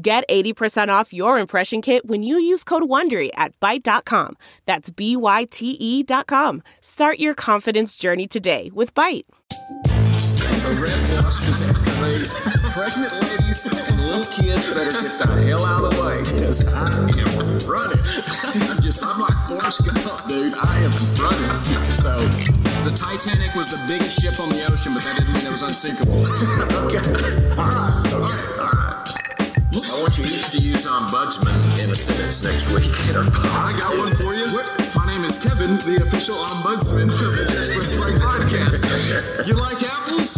Get 80% off your impression kit when you use code WONDERY at Byte.com. That's B-Y-T-E dot com. Start your confidence journey today with Byte. Pregnant ladies and little kids better get the hell out of the way because I am running. I'm just, I'm like Forrest Gump, dude. I am running. So, the Titanic was the biggest ship on the ocean, but that didn't mean it was unsinkable. okay. All right. All right. I want you each to use ombudsman in a sentence next week. I got one for you. My name is Kevin, the official ombudsman of the Just Play podcast. You like apples?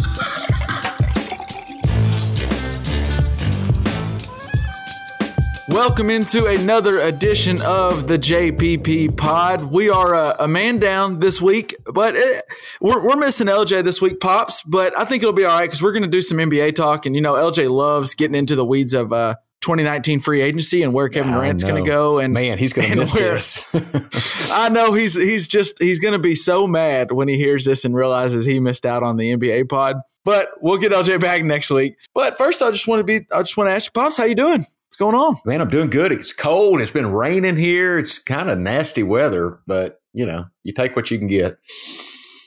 Welcome into another edition of the JPP Pod. We are a, a man down this week, but it, we're, we're missing LJ this week, pops. But I think it'll be all right because we're going to do some NBA talk, and you know LJ loves getting into the weeds of uh, 2019 free agency and where Kevin Durant's going to go. And Man, he's going to miss where- this. I know he's he's just he's going to be so mad when he hears this and realizes he missed out on the NBA pod. But we'll get LJ back next week. But first, I just want to be I just want to ask you, pops, how you doing? Going on? Man, I'm doing good. It's cold. It's been raining here. It's kind of nasty weather, but you know, you take what you can get.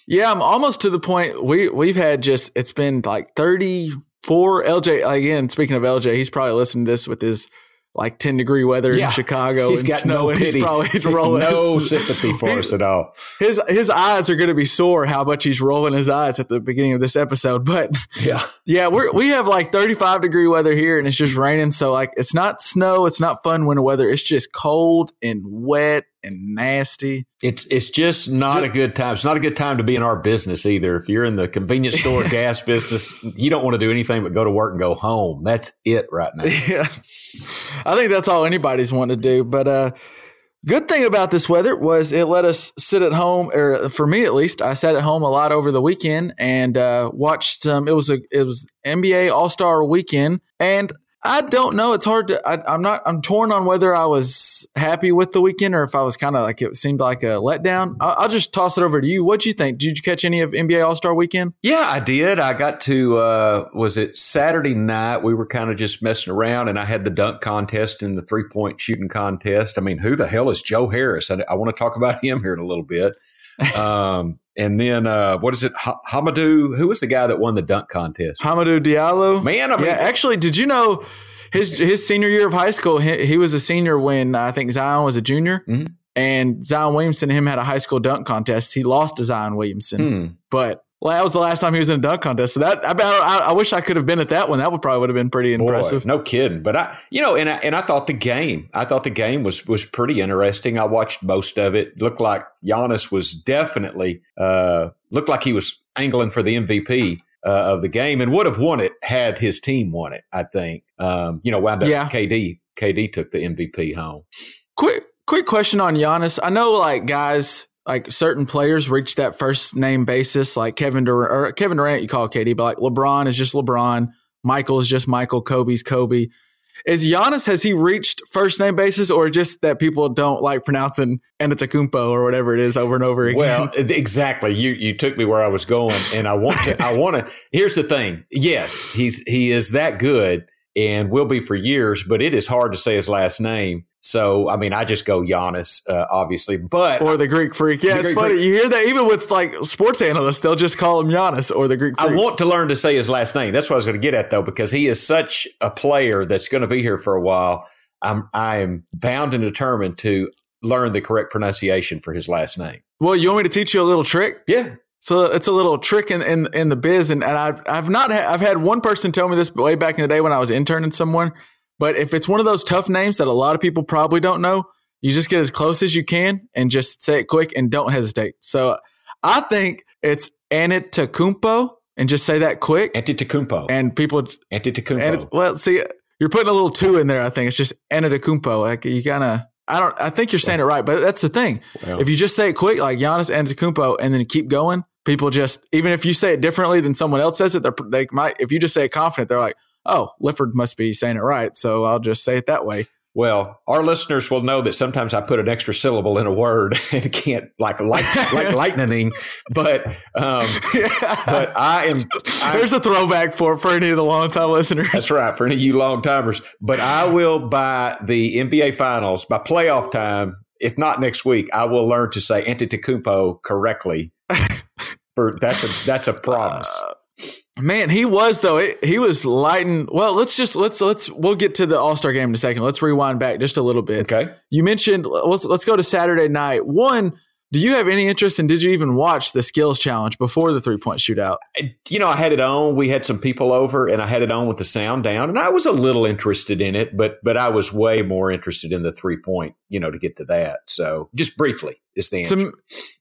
Yeah, I'm almost to the point we we've had just it's been like 34 LJ again, speaking of LJ, he's probably listening to this with his like 10 degree weather Yeah. in Chicago He's and got snow no and pity, he's probably rolling no his- sympathy for us at all. His his eyes are going to be sore how much he's rolling his eyes at the beginning of this episode, but Yeah, yeah, we're we have like 35 degree weather here and it's just raining so like it's not snow, it's not fun winter weather, it's just cold and wet and nasty. it's it's just not Just- a good time. It's not a good time to be in our business either. If you're in the convenience store, gas business, you don't want to do anything but go to work and go home. That's it right now. Yeah. I think that's all anybody's wanting to do. But uh good thing about this weather was it let us sit at home, or for me at least, I sat at home a lot over the weekend and uh watched um it was a it was NBA All Star weekend and I don't know. It's hard to. I, I'm not. I'm torn on whether I was happy with the weekend or if I was kind of like it seemed like a letdown. I'll, I'll just toss it over to you. What'd you think? Did you catch any of NBA All Star Weekend? Yeah, I did. I got to uh was it Saturday night? We were kind of just messing around and I had the dunk contest and the three point shooting contest. I mean, who the hell is Joe Harris? I, I want to talk about him here in a little bit. Um and then uh what is it? Ha- Hamidou, who was the guy that won the dunk contest? Hamidou Diallo. Man, I mean, yeah, actually, did you know his his senior year of high school? He, he was a senior when I think Zion was a junior, Mhm. and Zion Williamson and him had a high school dunk contest. He lost to Zion Williamson, hmm. but that was the last time he was in a dunk contest. So that I, I, I wish I could have been at that one. That would probably would have been pretty Boy, impressive. no kidding. But I, you know, and I, and I thought the game, I thought the game was was pretty interesting. I watched most of it. Looked like Giannis was definitely uh, looked like he was angling for the MVP uh, of the game and would have won it had his team won it. I think. Um, you know, wound up Yeah. KD. KD took the MVP home. Quick quick question on Giannis. I know like guys like certain players reach that first name basis, like Kevin Durant or Kevin Durant you call KD, but like LeBron is just LeBron, Michael is just Michael, Kobe's Kobe. Is Giannis has he reached first name basis or just that people don't like pronouncing Antetokounmpo or whatever it is over and over again? Well, exactly. You you took me where I was going, and I want to. I want to. Here's the thing. Yes, he's he is that good, and will be for years. But it is hard to say his last name. So I mean, I just go Giannis, uh, obviously. But or the Greek freak. Yeah, it's Greek funny. You hear that even with like sports analysts, they'll just call him Giannis or the Greek freak. I want to learn to say his last name. That's what I was going to get at, though, because he is such a player that's going to be here for a while. I'm I am bound and determined to learn the correct pronunciation for his last name. well, you want me to teach you a little trick? Yeah, So it's a little trick in, in, in the biz, and, and I've I've not ha- I've had one person tell me this way back in the day when I was interning someone. But if it's one of those tough names that a lot of people probably don't know, you just get as close as you can and just say it quick and don't hesitate. So I think it's Antetokounmpo and just say that quick, Antetokounmpo. and people Antetokounmpo. and it's well, see, you're putting a little two in there. I think it's just Antetokounmpo. Like you kind of. I don't. I think you're saying it right, but that's the thing. Well. if you just say it quick, like Giannis Antetokounmpo, and then keep going, people just even if you say it differently than someone else says it, they might. If you just say it confident, they're like, "Oh, Lifford must be saying it right," so I'll just say it that way. Well, our listeners will know that sometimes I put an extra syllable in a word and can't like like like lightning, but um, but I am. I'm, There's a throwback for for any of the long time listeners. That's right for any of you long timers. But I will by the NBA Finals by playoff time, if not next week, I will learn to say Antetokounmpo correctly. For that's a that's a promise. Man, he was though. It, he was lighting. Well, let's just let's let's we'll get to the All Star game in a second. Let's rewind back just a little bit. okay. You mentioned let's let's go to Saturday night. One, do you have any interest and did you even watch the skills challenge before the three point shootout? You know, I had it on. We had some people over, and I had it on with the sound down, and I was a little interested in it, but but I was way more interested in the three point. You know, to get to that. So just briefly is the answer. To,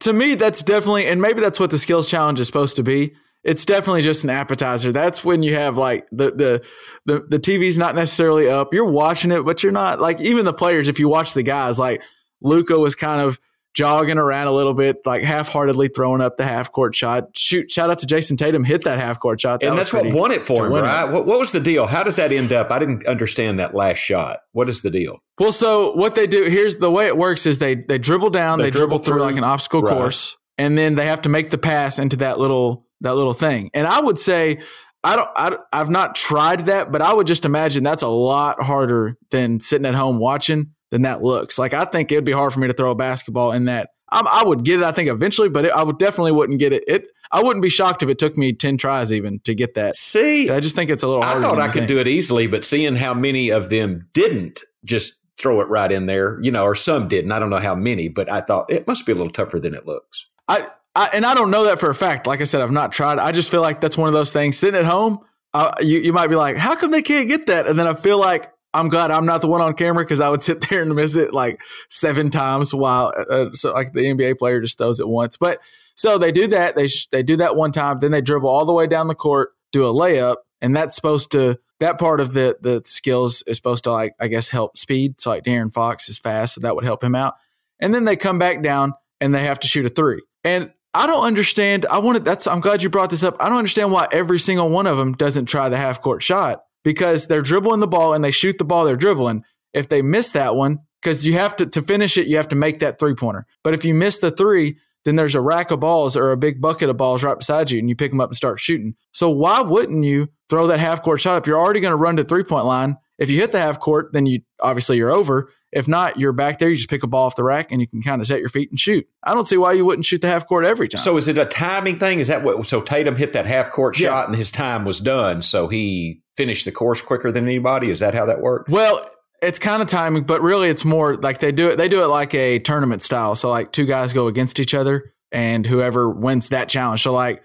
to me, that's definitely, and maybe that's what the skills challenge is supposed to be. It's definitely just an appetizer. That's when you have like the the the, the TV's not necessarily up. You're watching it, but you're not like even the players. If you watch the guys, like Luka was kind of jogging around a little bit, like half heartedly throwing up the half court shot. Shoot, shout out to Jayson Tatum, hit that half court shot. That and that's what won it for him, right? What, what was the deal? How did that end up? I didn't understand that last shot. What is the deal? Well, so what they do here's the way it works is they they dribble down, They they, dribble, dribble through, through, like an obstacle right. course, and then they have to make the pass into that little that little thing. And I would say I don't I, I've not tried that, but I would just imagine that's a lot harder than sitting at home watching than that looks. Like I think it'd be hard for me to throw a basketball in that. I'm, I would get it, I think, eventually, but it, I would definitely wouldn't get it. It I wouldn't be shocked if it took me ten tries even to get that. See, I just think it's a little I thought I could think. do it easily, but seeing how many of them didn't just throw it right in there, you know, or some didn't. I don't know how many, but I thought it must be a little tougher than it looks. I, I and I don't know that for a fact. Like I said, I've not tried. I just feel like that's one of those things. Sitting at home, uh, you you might be like, "How come they can't get that?" And then I feel like I'm glad I'm not the one on camera because I would sit there and miss it like seven times while uh, so like the NBA player just throws it once. But so they do that. They sh- they do that one time. Then they dribble all the way down the court, do a layup, and that's supposed to that part of the the skills is supposed to like I guess help speed. So like De'Aaron Fox is fast, so that would help him out. And then they come back down and they have to shoot a three. And I don't understand. I wanted that's I'm glad you brought this up. I don't understand why every single one of them doesn't try the half court shot because they're dribbling the ball and they shoot the ball they're dribbling. If they miss that one, because you have to to finish it, you have to make that three pointer. But if you miss the three, then there's a rack of balls or a big bucket of balls right beside you, and you pick them up and start shooting. So why wouldn't you throw that half court shot up? You're already going to run to three point line. If you hit the half court, then you obviously you're over. If not, you're back there. You just pick a ball off the rack and you can kind of set your feet and shoot. I don't see why you wouldn't shoot the half court every time. So is it a timing thing? Is that what? So Tatum hit that half court Yeah. shot and his time was done, so he finished the course quicker than anybody. Is that how that worked? Well, it's kind of timing, but really it's more like they do it. They do it like a tournament style. So like two guys go against each other, and whoever wins that challenge. So like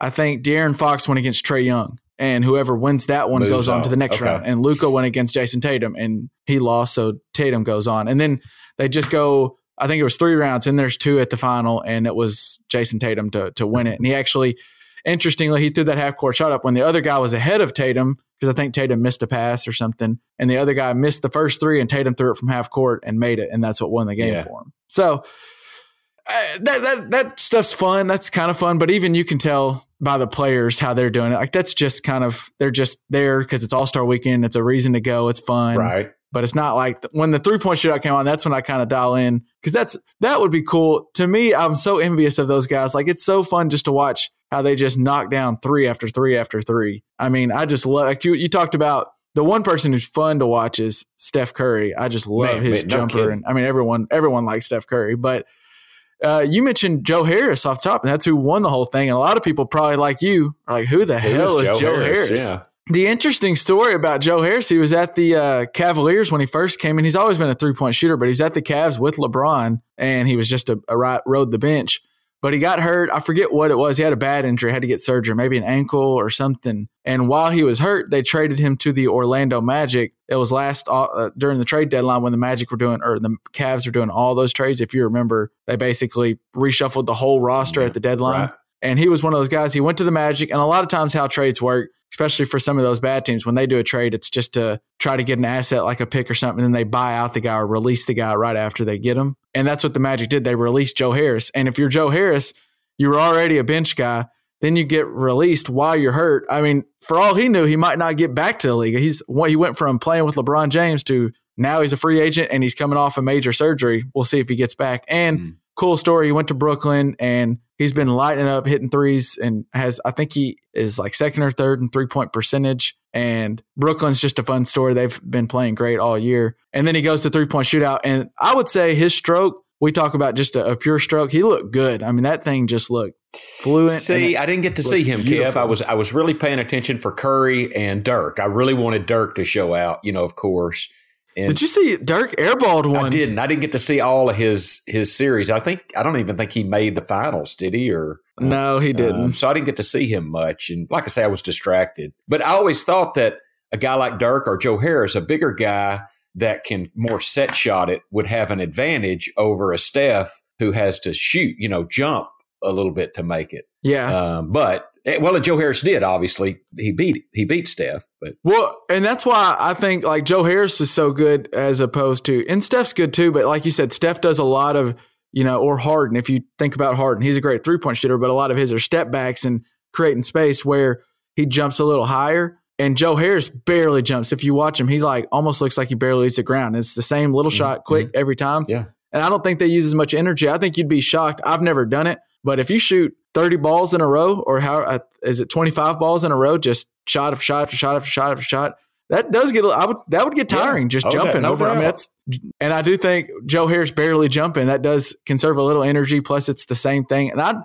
I think De'Aaron Fox went against Trae Young, and whoever wins that one Moves goes on to the next Okay. round. And Luka went against Jayson Tatum, and he lost, so Tatum goes on. And then they just go. I think it was three rounds, and there's two at the final, and it was Jayson Tatum to to win it. And he actually, interestingly, he threw that half court shot up when the other guy was ahead of Tatum because I think Tatum missed a pass or something, and the other guy missed the first three, and Tatum threw it from half court and made it, and that's what won the game Yeah. for him. So uh, that that that stuff's fun. That's kind of fun, but even you can tell by the players how they're doing it. Like that's just kind of they're just there because it's All Star Weekend. It's a reason to go. It's fun, Right. but it's not like when the three point shootout came on. That's when I kind of dial in because that's that would be cool to me. I'm so envious of those guys. Like it's so fun just to watch how they just knock down three after three after three. I mean, I just love. Like you, you talked about the one person who's fun to watch is Steph Curry. I just love Man, his man, jumper, and I mean everyone everyone likes Steph Curry, but. Uh, you mentioned Joe Harris off the top, and that's who won the whole thing. And a lot of people probably like you are like, "Who the hell is Joe, Harris?" Yeah. The interesting story about Joe Harris, he was at the uh, Cavaliers when he first came in. He's always been a three point shooter, but he's at the Cavs with LeBron, and he was just a, a right rode the bench. But he got hurt. I forget what it was. He had a bad injury, had to get surgery, maybe an ankle or something. And while he was hurt, they traded him to the Orlando Magic. It was last uh, during the trade deadline when the Magic were doing, or the Cavs were doing all those trades. If you remember, they basically reshuffled the whole roster Yeah, at the deadline Right. And he was one of those guys. He went to the Magic, and a lot of times how trades work, especially for some of those bad teams, when they do a trade, it's just to try to get an asset like a pick or something, and then they buy out the guy or release the guy right after they get him. And that's what the Magic did. They released Joe Harris. And if you're Joe Harris, you were already a bench guy. Then you get released while you're hurt. I mean, for all he knew, he might not get back to the league. He's he went from playing with LeBron James to now he's a free agent and he's coming off a major surgery. We'll see if he gets back. And mm. Cool story, he went to Brooklyn and he's been lighting up, hitting threes, and has I think he is like second or third in three point percentage. And Brooklyn's just a fun story. They've been playing great all year. And then he goes to three point shootout, and I would say his stroke. We talk about just a, a pure stroke. He looked good. I mean, that thing just looked fluent. See, I didn't get to see him, beautiful. Kev. I was I was really paying attention for Curry and Dirk. I really wanted Dirk to show out. You know, of course. And Did you see Dirk airballed one? I didn't. I didn't get to see all of his his series. I think I don't even think he made the finals. Did he? Or no, he didn't. Um, so I didn't get to see him much. And like I say, I was distracted. But I always thought that a guy like Dirk or Joe Harris, a bigger guy that can more set shot it, would have an advantage over a Steph who has to shoot. You know, jump a little bit to make it. Yeah. Um, but well, and Joe Harris did obviously. He beat he beat Steph, but well, and that's why I think like Joe Harris is so good as opposed to and Steph's good too. But like you said, Steph does a lot of you know or Harden. If you think about Harden, he's a great three point shooter, but a lot of his are step backs and creating space where he jumps a little higher. And Joe Harris barely jumps. If you watch him, he like almost looks like he barely leaves the ground. It's the same little mm-hmm. shot, quick mm-hmm. every time. Yeah. And I don't think they use as much energy. I think you'd be shocked. I've never done it, but if you shoot 30 balls in a row, or how uh, is it 25 balls in a row, just shot after shot after shot after shot after shot, that does get, I would, that would get tiring yeah. just okay, jumping no over. Doubt. I mean, that's, and I do think Joe Harris barely jumping, that does conserve a little energy. Plus, it's the same thing. And I,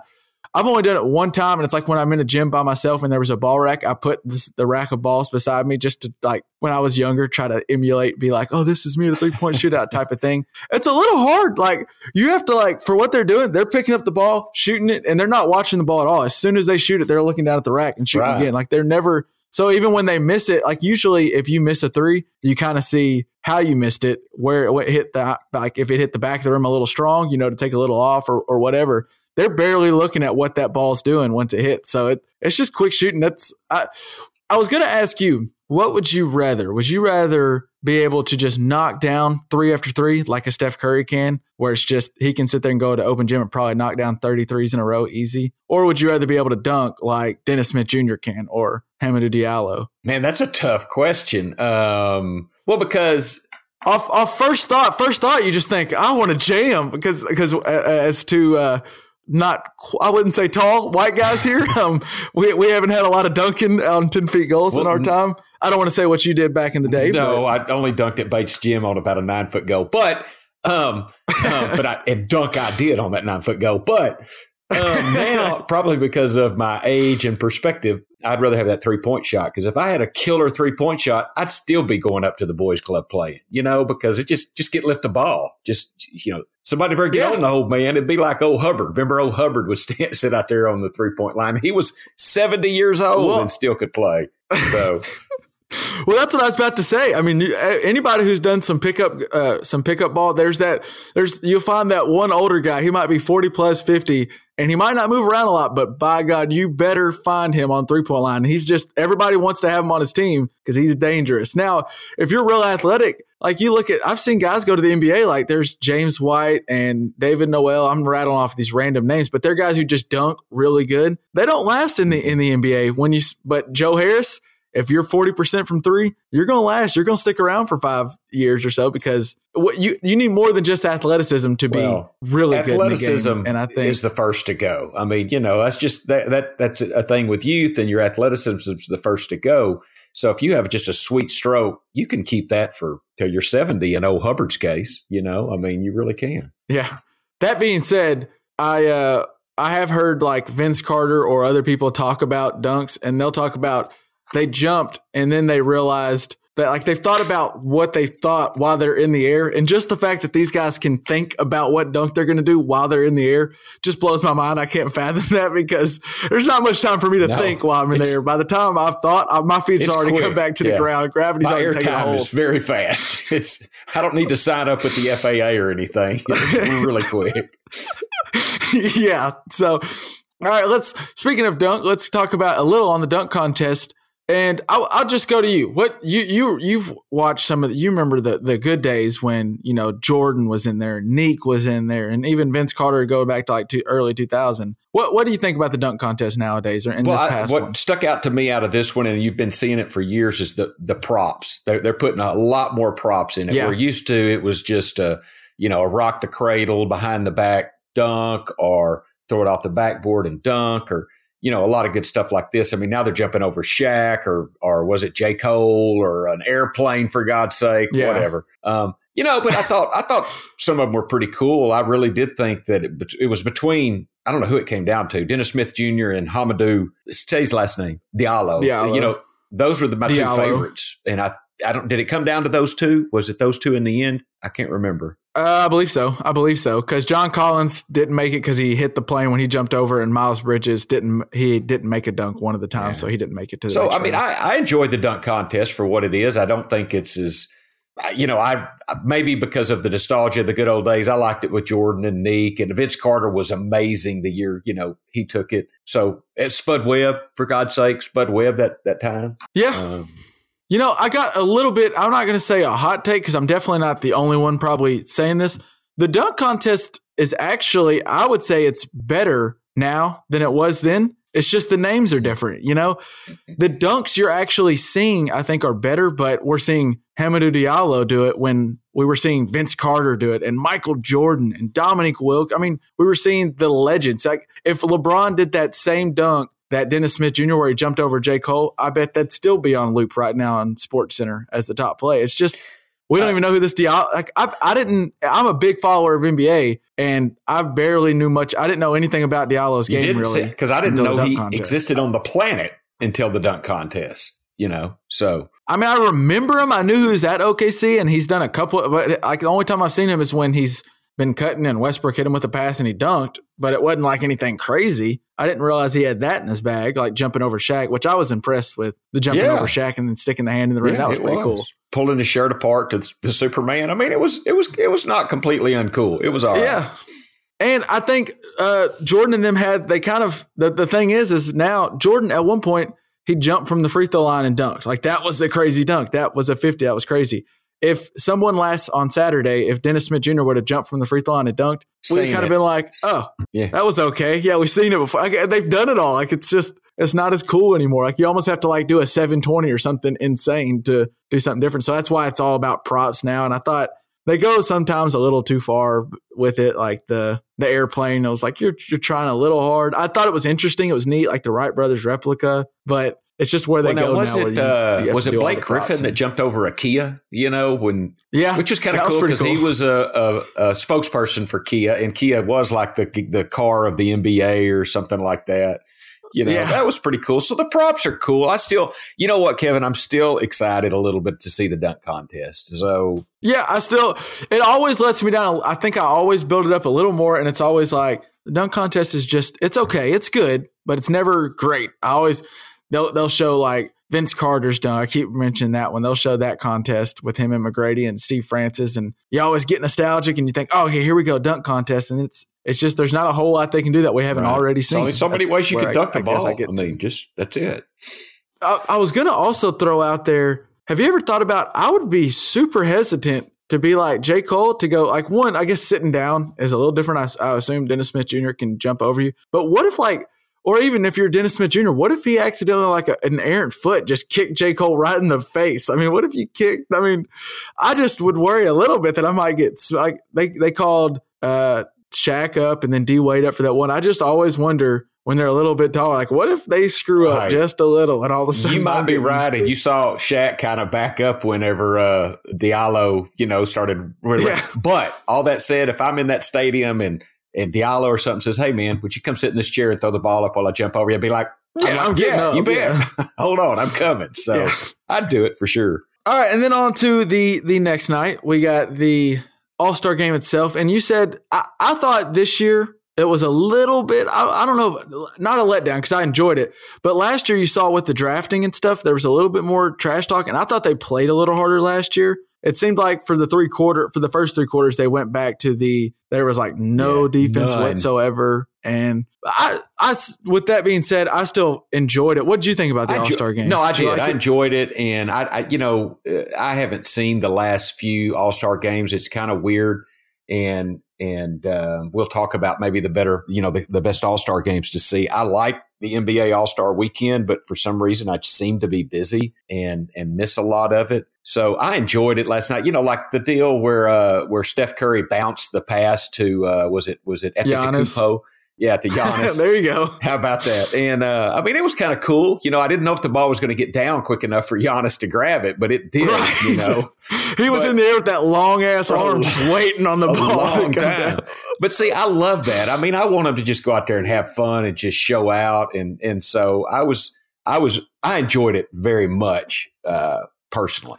I've only done it one time, and it's like when I'm in a gym by myself and there was a ball rack. I put this, the rack of balls beside me just to like when I was younger, try to emulate, be like, "Oh, this is me at a three point shootout" type of thing. It's a little hard. Like you have to like for what they're doing, they're picking up the ball, shooting it, and they're not watching the ball at all. As soon as they shoot it, they're looking down at the rack and shooting right. again. Like they're never. So even when they miss it, like usually if you miss a three, you kind of see how you missed it, where it hit the like if it hit the back of the rim a little strong, you know, to take a little off or or whatever they're barely looking at what that ball's doing once it hits. So it, it's just quick shooting. That's I, I was going to ask you, what would you rather? Would you rather be able to just knock down three after three like a Steph Curry can, where it's just he can sit there and go to open gym and probably knock down 33s in a row easy? Or would you rather be able to dunk like Dennis Smith Jr. can or Hamidou Diallo? Man, that's a tough question. Um, well, because off, off first thought, first thought, you just think I want to jam because because uh, as to uh, not I wouldn't say tall white guys here. Um, we we haven't had a lot of dunking on ten feet goals well, in our time. I don't want to say what you did back in the day. No, but. I only dunked at Bates Gym on about a nine foot goal, but um, um but I and dunk I did on that nine foot goal, but um, now, probably because of my age and perspective, I'd rather have that three point shot. Because if I had a killer three point shot, I'd still be going up to the boys' club playing. You know, because it just just get lift the ball. Just you know, somebody better get yeah. on the old man. It'd be like old Hubbard. Remember, old Hubbard would stand, sit out there on the three point line. He was seventy years old well, and still could play. So. well, that's what I was about to say. I mean, anybody who's done some pickup, uh, some pickup ball, there's that. There's you'll find that one older guy. He might be forty plus fifty, and he might not move around a lot, but by God, you better find him on three point line. He's just everybody wants to have him on his team because he's dangerous. Now, if you're real athletic, like you look at, I've seen guys go to the NBA. Like there's James White and David Noel. I'm rattling off these random names, but they're guys who just dunk really good. They don't last in the in the NBA. When you, but Joe Harris if you're 40% from three, you're going to last. You're going to stick around for five years or so because what you, you need more than just athleticism to well, be really athleticism good. Athleticism and I think is the first to go. I mean, you know, that's just that, that that's a thing with youth and your athleticism is the first to go. So if you have just a sweet stroke, you can keep that for till you're 70 in old Hubbard's case, you know, I mean, you really can. Yeah. That being said, I, uh, I have heard like Vince Carter or other people talk about dunks and they'll talk about they jumped and then they realized that like they've thought about what they thought while they're in the air. And just the fact that these guys can think about what dunk they're going to do while they're in the air just blows my mind. I can't fathom that because there's not much time for me to no, think while i'm in the air. By the time i've thought uh, my feet's already quick. come back to yeah. the ground. Gravity's my already time hold. is very fast. It's i don't need to sign up with the faa or anything. It's really quick. Yeah. So All right, let's speaking of dunk, let's talk about a little on the dunk contest. And I'll, I'll just go to you. What you you you've watched some of the, you remember the the good days when you know Jordan was in there, Nique was in there, and even Vince Carter go back to like two, early two thousand. What what do you think about the dunk contest nowadays or in Well, this I- what one? stuck out to me out of this one, and you've been seeing it for years, is the the props. They're, they're putting a lot more props in it. Yeah. We're used to it was just a you know a rock the cradle behind the back dunk or throw it off the backboard and dunk or you know a lot of good stuff like this. I mean now they're jumping over Shaq or or was it J Cole or an airplane for God's sake, Yeah. whatever. Um, you know, but I thought I thought some of them were pretty cool. I really did think that it, it was between I don't know who it came down to Dennis Smith Jr. and Hamidou. Say his last name Diallo. Diallo. You know, those were the, my Diallo. two favorites, and I I don't. Did it come down to those two? Was it those two in the end? I can't remember. Uh, I believe so. I believe so because John Collins didn't make it because he hit the plane when he jumped over, and Miles Bridges didn't. He didn't make a dunk one of the times, Yeah. so he didn't make it to the. So I mean, round. I, I enjoyed the dunk contest for what it is. I don't think it's as you know, I maybe because of the nostalgia of the good old days, I liked it with Jordan and Nique and Vince Carter was amazing the year you know he took it. So it's Spud Webb for God's sake, Spud Webb that that time. yeah. Um, You know, I got a little bit. I'm not going to say a hot take because I'm definitely not the only one probably saying this. The dunk contest is actually, I would say, it's better now than it was then. It's just the names are different. You know, the dunks you're actually seeing, I think, are better, but we're seeing Hamidou Diallo do it when we were seeing Vince Carter do it and Michael Jordan and Dominique Wilk. I mean, we were seeing the legends. Like if LeBron did that same dunk that Dennis Smith Jr. where he jumped over J. Cole, I bet that'd still be on loop right now on Sports Center as the top play. It's just we don't uh, even know who this Diallo. Like I, I didn't. I'm a big follower of NBA, and I barely knew much. I didn't know anything about Diallo's you game didn't really because I didn't know he contest. existed on the planet until the dunk contest. You know, so I mean, I remember him. I knew he was at OKC, and he's done a couple. Of, but like the only time I've seen him is when he's been cutting and Westbrook hit him with a pass and he dunked. But it wasn't like anything crazy. I didn't realize he had that in his bag, like jumping over Shaq, which I was impressed with the jumping Yeah. over Shaq and then sticking the hand in the ring. Yeah, that was pretty cool. Pulling his shirt apart to the Superman. I mean, it was it was it was not completely uncool. It was all right. Yeah. And I think uh, Jordan and them had they kind of the, the thing is is now Jordan at one point he jumped from the free throw line and dunked like that was the crazy dunk that was a fifty that was crazy. If someone last on Saturday, if Dennis Smith Jr. would have jumped from the free throw line and dunked, we'd kind of been like, "Oh, Yeah. that was okay. Yeah, we've seen it before. Like, uh, they've done it all. Like it's just it's not as cool anymore. Like you almost have to like do a seven twenty or something insane to do something different. So that's why it's all about props now. And I thought they go sometimes a little too far with it, like the the airplane. I was like, you're you're trying a little hard. I thought it was interesting. It was neat, like the Wright brothers replica, but it's just where they Well, now, go was now. it you- uh, you was it Blake Griffin that jumped over a Kia? You know when Yeah, which was kind of cool because he was a, a, a spokesperson for Kia, and Kia was like the the car of the NBA or something like that. You know, Yeah. that was pretty cool. So the props are cool. I still, you know what, Kevin, I'm still excited a little bit to see the dunk contest. So Yeah, I still it always lets me down. I think I always build it up a little more, and it's always like the dunk contest is just it's okay, it's good, but it's never great. I always they'll they'll show like Vince Carter's dunk. I keep mentioning that one. They'll show that contest with him and McGrady and Steve Francis, and you always get nostalgic and you think, oh, okay, here we go, dunk contest, and it's it's just there's not a whole lot they can do that we haven't Right. already There's seen. only so many That's ways you can dunk the I guess ball. I, I get to. mean, just that's it. I, I was going to also throw out there. Have you ever thought about? I would be super hesitant to be like J. Cole to go like one. I guess sitting down is a little different. I assume Dennis Smith Jr. can jump over you, but what if like, or even if you're Dennis Smith Jr., what if he accidentally like a, an errant foot just kicked J. Cole right in the face? I mean, what if you kicked? I mean, I just would worry a little bit that I might get like they they called uh Shaq up and then D Wade up for that one. I just always wonder. When they're a little bit taller, like what if they screw up Right. just a little, and all of a sudden You might be right, and you saw Shaq kind of back up whenever uh, Diallo, you know, started. Yeah. But all that said, if I'm in that stadium and and Diallo or something says, "Hey, man, would you come sit in this chair and throw the ball up while I jump over you?" I'd be like, mm, Yeah, I'm getting yeah, up, You bet. yeah. Hold on, I'm coming." So Yeah. I'd do it for sure. All right, and then on to the the next night, we got the All Star game itself. And you said I, I thought this year it was a little bit. I, I don't know, not a letdown because I enjoyed it. But last year you saw with the drafting and stuff, there was a little bit more trash talk, and I thought they played a little harder last year. It seemed like for the three quarter for the first three quarters they went back to the there was like no Yeah, defense none. whatsoever. And I, I, with that being said, I still enjoyed it. What did you think about the All Star game? No, I did. did. Like I enjoyed it, and I, I, you know, uh, I haven't seen the last few All Star games. It's kind of weird, and and uh, we'll talk about maybe the better, you know, the, the best All Star games to see. I like the NBA All Star Weekend, but for some reason I seem to be busy and and miss a lot of it. So I enjoyed it last night. You know, like the deal where uh, where Steph Curry bounced the pass to uh, was it was it? Yeah, to Giannis. there you go. How about that? And uh, I mean, it was kind of cool. You know, I didn't know if the ball was going to get down quick enough for Giannis to grab it, but it did. Right. You know, he was but, in the air with that long ass arm, just waiting on the ball to come down. But see, I love that. I mean, I want them to just go out there and have fun and just show out, and and so I was, I was, I enjoyed it very much uh, personally.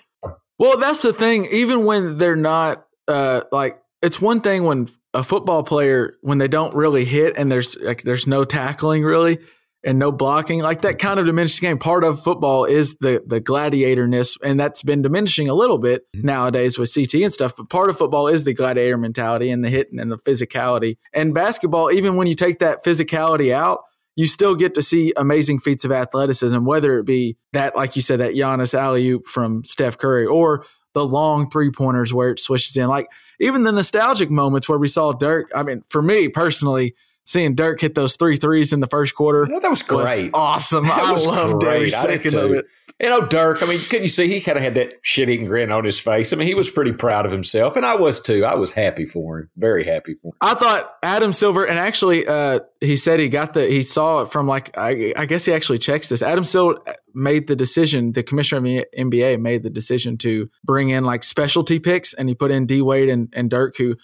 Well, that's the thing. Even when they're not uh, like, it's one thing when a football player when they don't really hit and there's like there's no tackling really and no blocking like that kind of diminished game part of football is the the gladiatorness and that's been diminishing a little bit mm-hmm. nowadays with CT and stuff but part of football is the gladiator mentality and the hitting and the physicality and basketball even when you take that physicality out you still get to see amazing feats of athleticism whether it be that like you said that Giannis alley oop from Steph Curry or the long three pointers where it switches in. Like even the nostalgic moments where we saw Dirk. I mean, for me personally, seeing Dirk hit those three threes in the first quarter. that was great. Was awesome. That I loved every second of it. You know, Dirk, I mean, couldn't you see he kind of had that shit eating grin on his face? I mean, he was pretty proud of himself, and I was too. I was happy for him. Very happy for him. I thought Adam Silver, and actually, uh, he said he got the, he saw it from like, I, I guess he actually checks this. Adam Silver made the decision, the commissioner of the NBA made the decision to bring in like specialty picks, and he put in D Wade and, and Dirk, who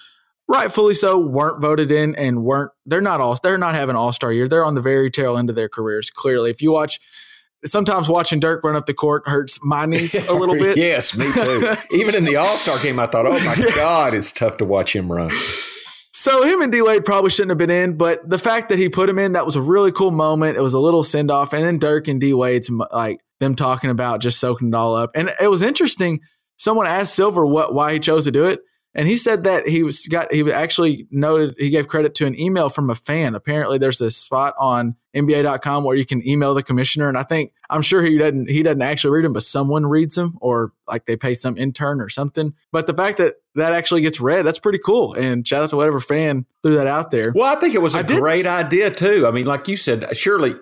rightfully so weren't voted in and weren't they're not all they're not having all star year. They're on the very tail end of their careers. Clearly, if you watch. Sometimes watching Dirk run up the court hurts my knees a little bit. yes, me too. Even in the All Star game, I thought, "Oh my yeah. God, it's tough to watch him run." So him and D Wade probably shouldn't have been in, but the fact that he put him in, that was a really cool moment. It was a little send off, and then Dirk and D Wade's like them talking about just soaking it all up, and it was interesting. Someone asked Silver what why he chose to do it, and he said that he was got he actually noted he gave credit to an email from a fan. Apparently, there's a spot on NBA.com where you can email the commissioner, and I think I'm sure he doesn't he doesn't actually read them, but someone reads them, or like they pay some intern or something. But the fact that that actually gets read, that's pretty cool. And shout out to whatever fan threw that out there. Well, I think it was a great idea too. I mean, like you said, surely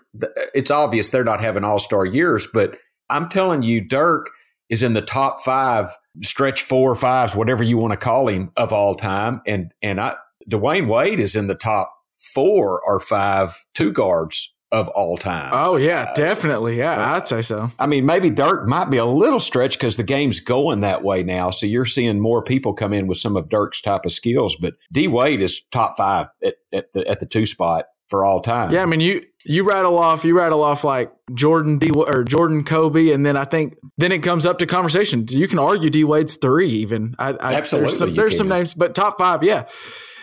it's obvious they're not having all star years, but I'm telling you, Dirk is in the top five, stretch four or fives, whatever you want to call him of all time. And, and I, Dwyane Wade is in the top four or five two guards of all time. Oh yeah, uh, definitely. Yeah, I'd say so. I mean, maybe Dirk might be a little stretch because the game's going that way now. So you're seeing more people come in with some of Dirk's type of skills. But D Wade is top five at, at the at the two spot for all time. Yeah, I mean you you rattle off you rattle off like Jordan D or Jordan Kobe, and then I think then it comes up to conversation. You can argue D Wade's three even. I, I, Absolutely, there's some, there's some names, but top five, yeah.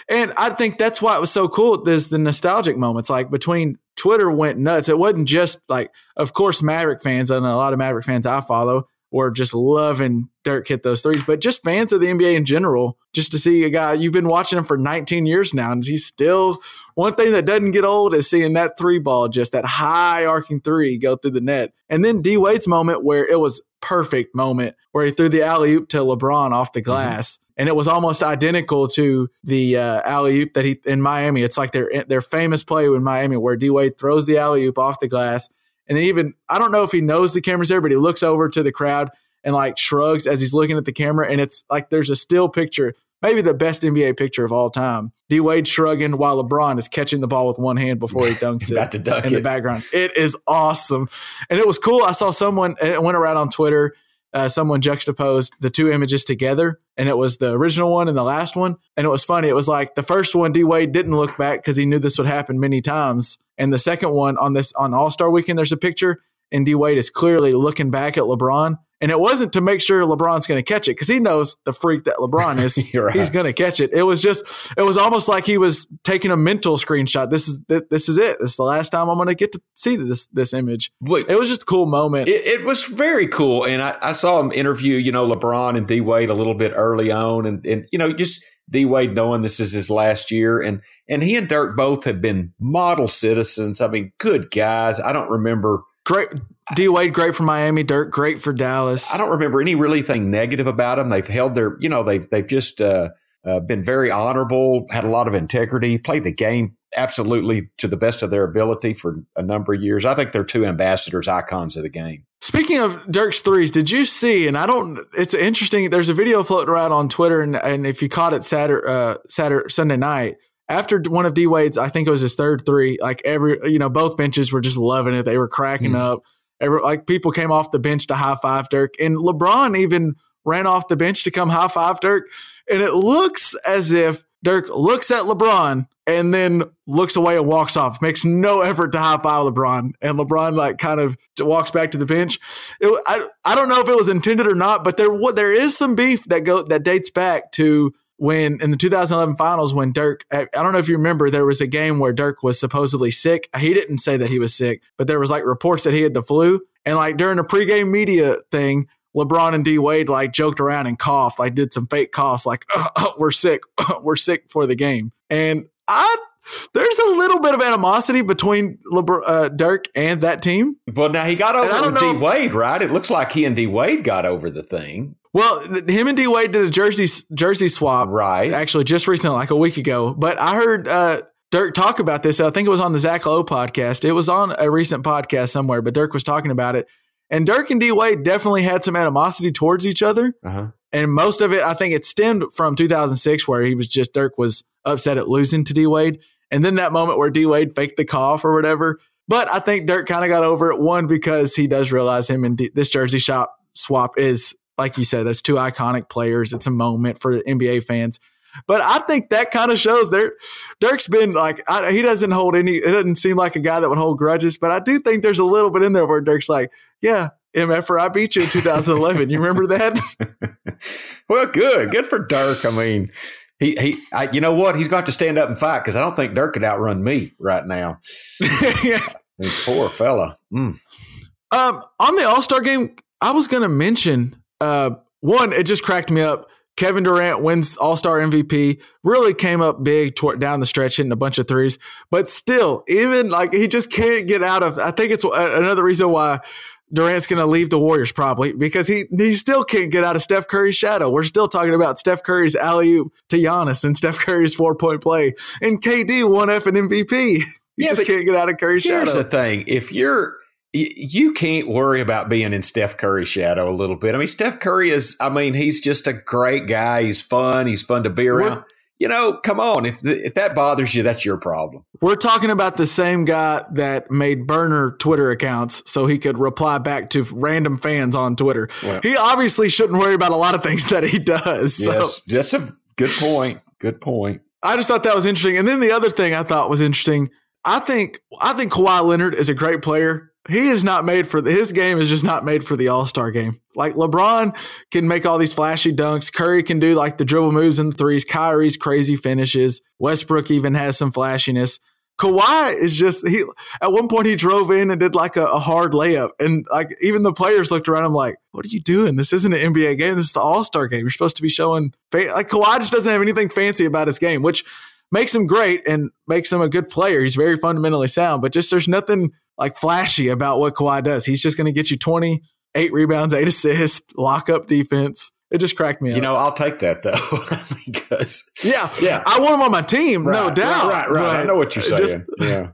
And I think that's why it was so cool. There's the nostalgic moments, like between Twitter went nuts. It wasn't just like, of course, Maverick fans and a lot of Maverick fans I follow were just loving Dirk hit those threes, but just fans of the NBA in general, just to see a guy you've been watching him for 19 years now, and he's still one thing that doesn't get old is seeing that three ball, just that high arcing three go through the net. And then D Wade's moment where it was perfect moment where he threw the alley oop to LeBron off the mm-hmm. glass, mm-hmm. and it was almost identical to the uh, alley oop that he in Miami. It's like their their famous play in Miami where D Wade throws the alley oop off the glass and then even I don't know if he knows the camera's there, but he looks over to the crowd and like shrugs as he's looking at the camera. And it's like there's a still picture, maybe the best NBA picture of all time. D Wade shrugging while LeBron is catching the ball with one hand before he dunks it in it. the background. It is awesome. And it was cool. I saw someone, it went around on Twitter. Uh, someone juxtaposed the two images together, and it was the original one and the last one. And it was funny. It was like the first one, D Wade didn't look back because he knew this would happen many times. And the second one on this on All Star Weekend, there's a picture, and D Wade is clearly looking back at LeBron, And it wasn't to make sure LeBron's going to catch it because he knows the freak that LeBron is. Right. He's going to catch it. It was just, it was almost like he was taking a mental screenshot. This is this is it. This is the last time I'm going to get to see this this image. Wait, It was just a cool moment. It, it was very cool, and I, I saw him interview, you know, LeBron and D Wade a little bit early on, and and you know, just D Wade knowing this is his last year, and and he and Dirk both have been model citizens. I mean, good guys. I don't remember. great. D Wade, great for Miami. Dirk, great for Dallas. I don't remember any really thing negative about them. They've held their, you know, they've they've just uh, uh, been very honorable, had a lot of integrity, played the game absolutely to the best of their ability for a number of years. I think they're two ambassadors, icons of the game. Speaking of Dirk's threes, did you see? And I don't. It's interesting. There's a video floating around on Twitter, and, and if you caught it Saturday, uh, Saturday, Sunday night after one of D Wade's, I think it was his third three. Like every, you know, both benches were just loving it. They were cracking Mm. up. Every, like people came off the bench to high five Dirk, and LeBron even ran off the bench to come high five Dirk. And it looks as if Dirk looks at LeBron and then looks away and walks off. Makes no effort to high five LeBron, and LeBron like kind of walks back to the bench. It, I I don't know if it was intended or not, but there there is some beef that go that dates back to when in the 2011 finals when Dirk I I don't know if you remember there was a game where Dirk was supposedly sick. He didn't say that he was sick, but there was like reports that he had the flu, and like during a pregame media thing. LeBron and D Wade like joked around and coughed, like did some fake coughs, like we're sick, we're sick for the game. And I, there's a little bit of animosity between LeBron, uh, Dirk and that team. Well, now he got over with D Wade, right? It looks like he and D Wade got over the thing, Well, him and D Wade did a jersey jersey swap, right? actually just recently, like a week ago. But I heard uh, Dirk talk about this. I think it was on the Zach Lowe podcast. It was on a recent podcast somewhere, but Dirk was talking about it. And Dirk and D Wade definitely had some animosity towards each other. Uh-huh. And most of it, I think it stemmed from 2006, where he was just, Dirk was upset at losing to D Wade. And then that moment where D Wade faked the cough or whatever. But I think Dirk kind of got over it. One, because he does realize him and D- this jersey shop swap is, like you said, that's two iconic players. It's a moment for NBA fans. But I think that kind of shows there. Dirk's been like I, he doesn't hold any. It doesn't seem like a guy that would hold grudges. But I do think there's a little bit in there where Dirk's like, "Yeah, MFR, I beat you in 2011. you remember that?" well, good, good for Dirk. I mean, he he, I, you know what? He's got to stand up and fight because I don't think Dirk could outrun me right now. yeah. Poor fella. Mm. Um, on the All Star game, I was going to mention uh, one. It just cracked me up. Kevin Durant wins All Star MVP. Really came up big toward, down the stretch, hitting a bunch of threes. But still, even like he just can't get out of. I think it's uh, another reason why Durant's going to leave the Warriors probably because he he still can't get out of Steph Curry's shadow. We're still talking about Steph Curry's alley oop to Giannis and Steph Curry's four point play, and KD one F and MVP. He Yeah, just can't get out of Curry's Here's shadow. the thing: if you're you can't worry about being in Steph Curry's shadow a little bit. I mean, Steph Curry is, I mean, he's just a great guy. He's fun. He's fun to be around. We're- you know, come on. If th- if that bothers you, that's your problem. We're talking about the same guy that made burner Twitter accounts so he could reply back to random fans on Twitter. Well- he obviously shouldn't worry about a lot of things that he does. So Yes, that's a good point. Good point. I just thought that was interesting. And then the other thing I thought was interesting, I think I think Kawhi Leonard is a great player. He is not made for his game is just not made for the All Star game. Like LeBron can make all these flashy dunks. Curry can do like the dribble moves and the threes. Kyrie's crazy finishes. Westbrook even has some flashiness. Kawhi is just he. At one point, he drove in and did like a, a hard layup, and like even the players looked around him like, "What are you doing? This isn't an NBA game. This is the All Star game. You're supposed to be showing." Fa-. Like Kawhi just doesn't have anything fancy about his game, which makes him great and makes him a good player. He's very fundamentally sound, but just there's nothing like flashy about what Kawhi does. He's just going to get you 20, eight rebounds, eight assists, lock up defense. It just cracked me up. You know, I'll take that though because yeah, yeah. I want him on my team, no doubt. Right, right. right. I know what you're saying. just- yeah.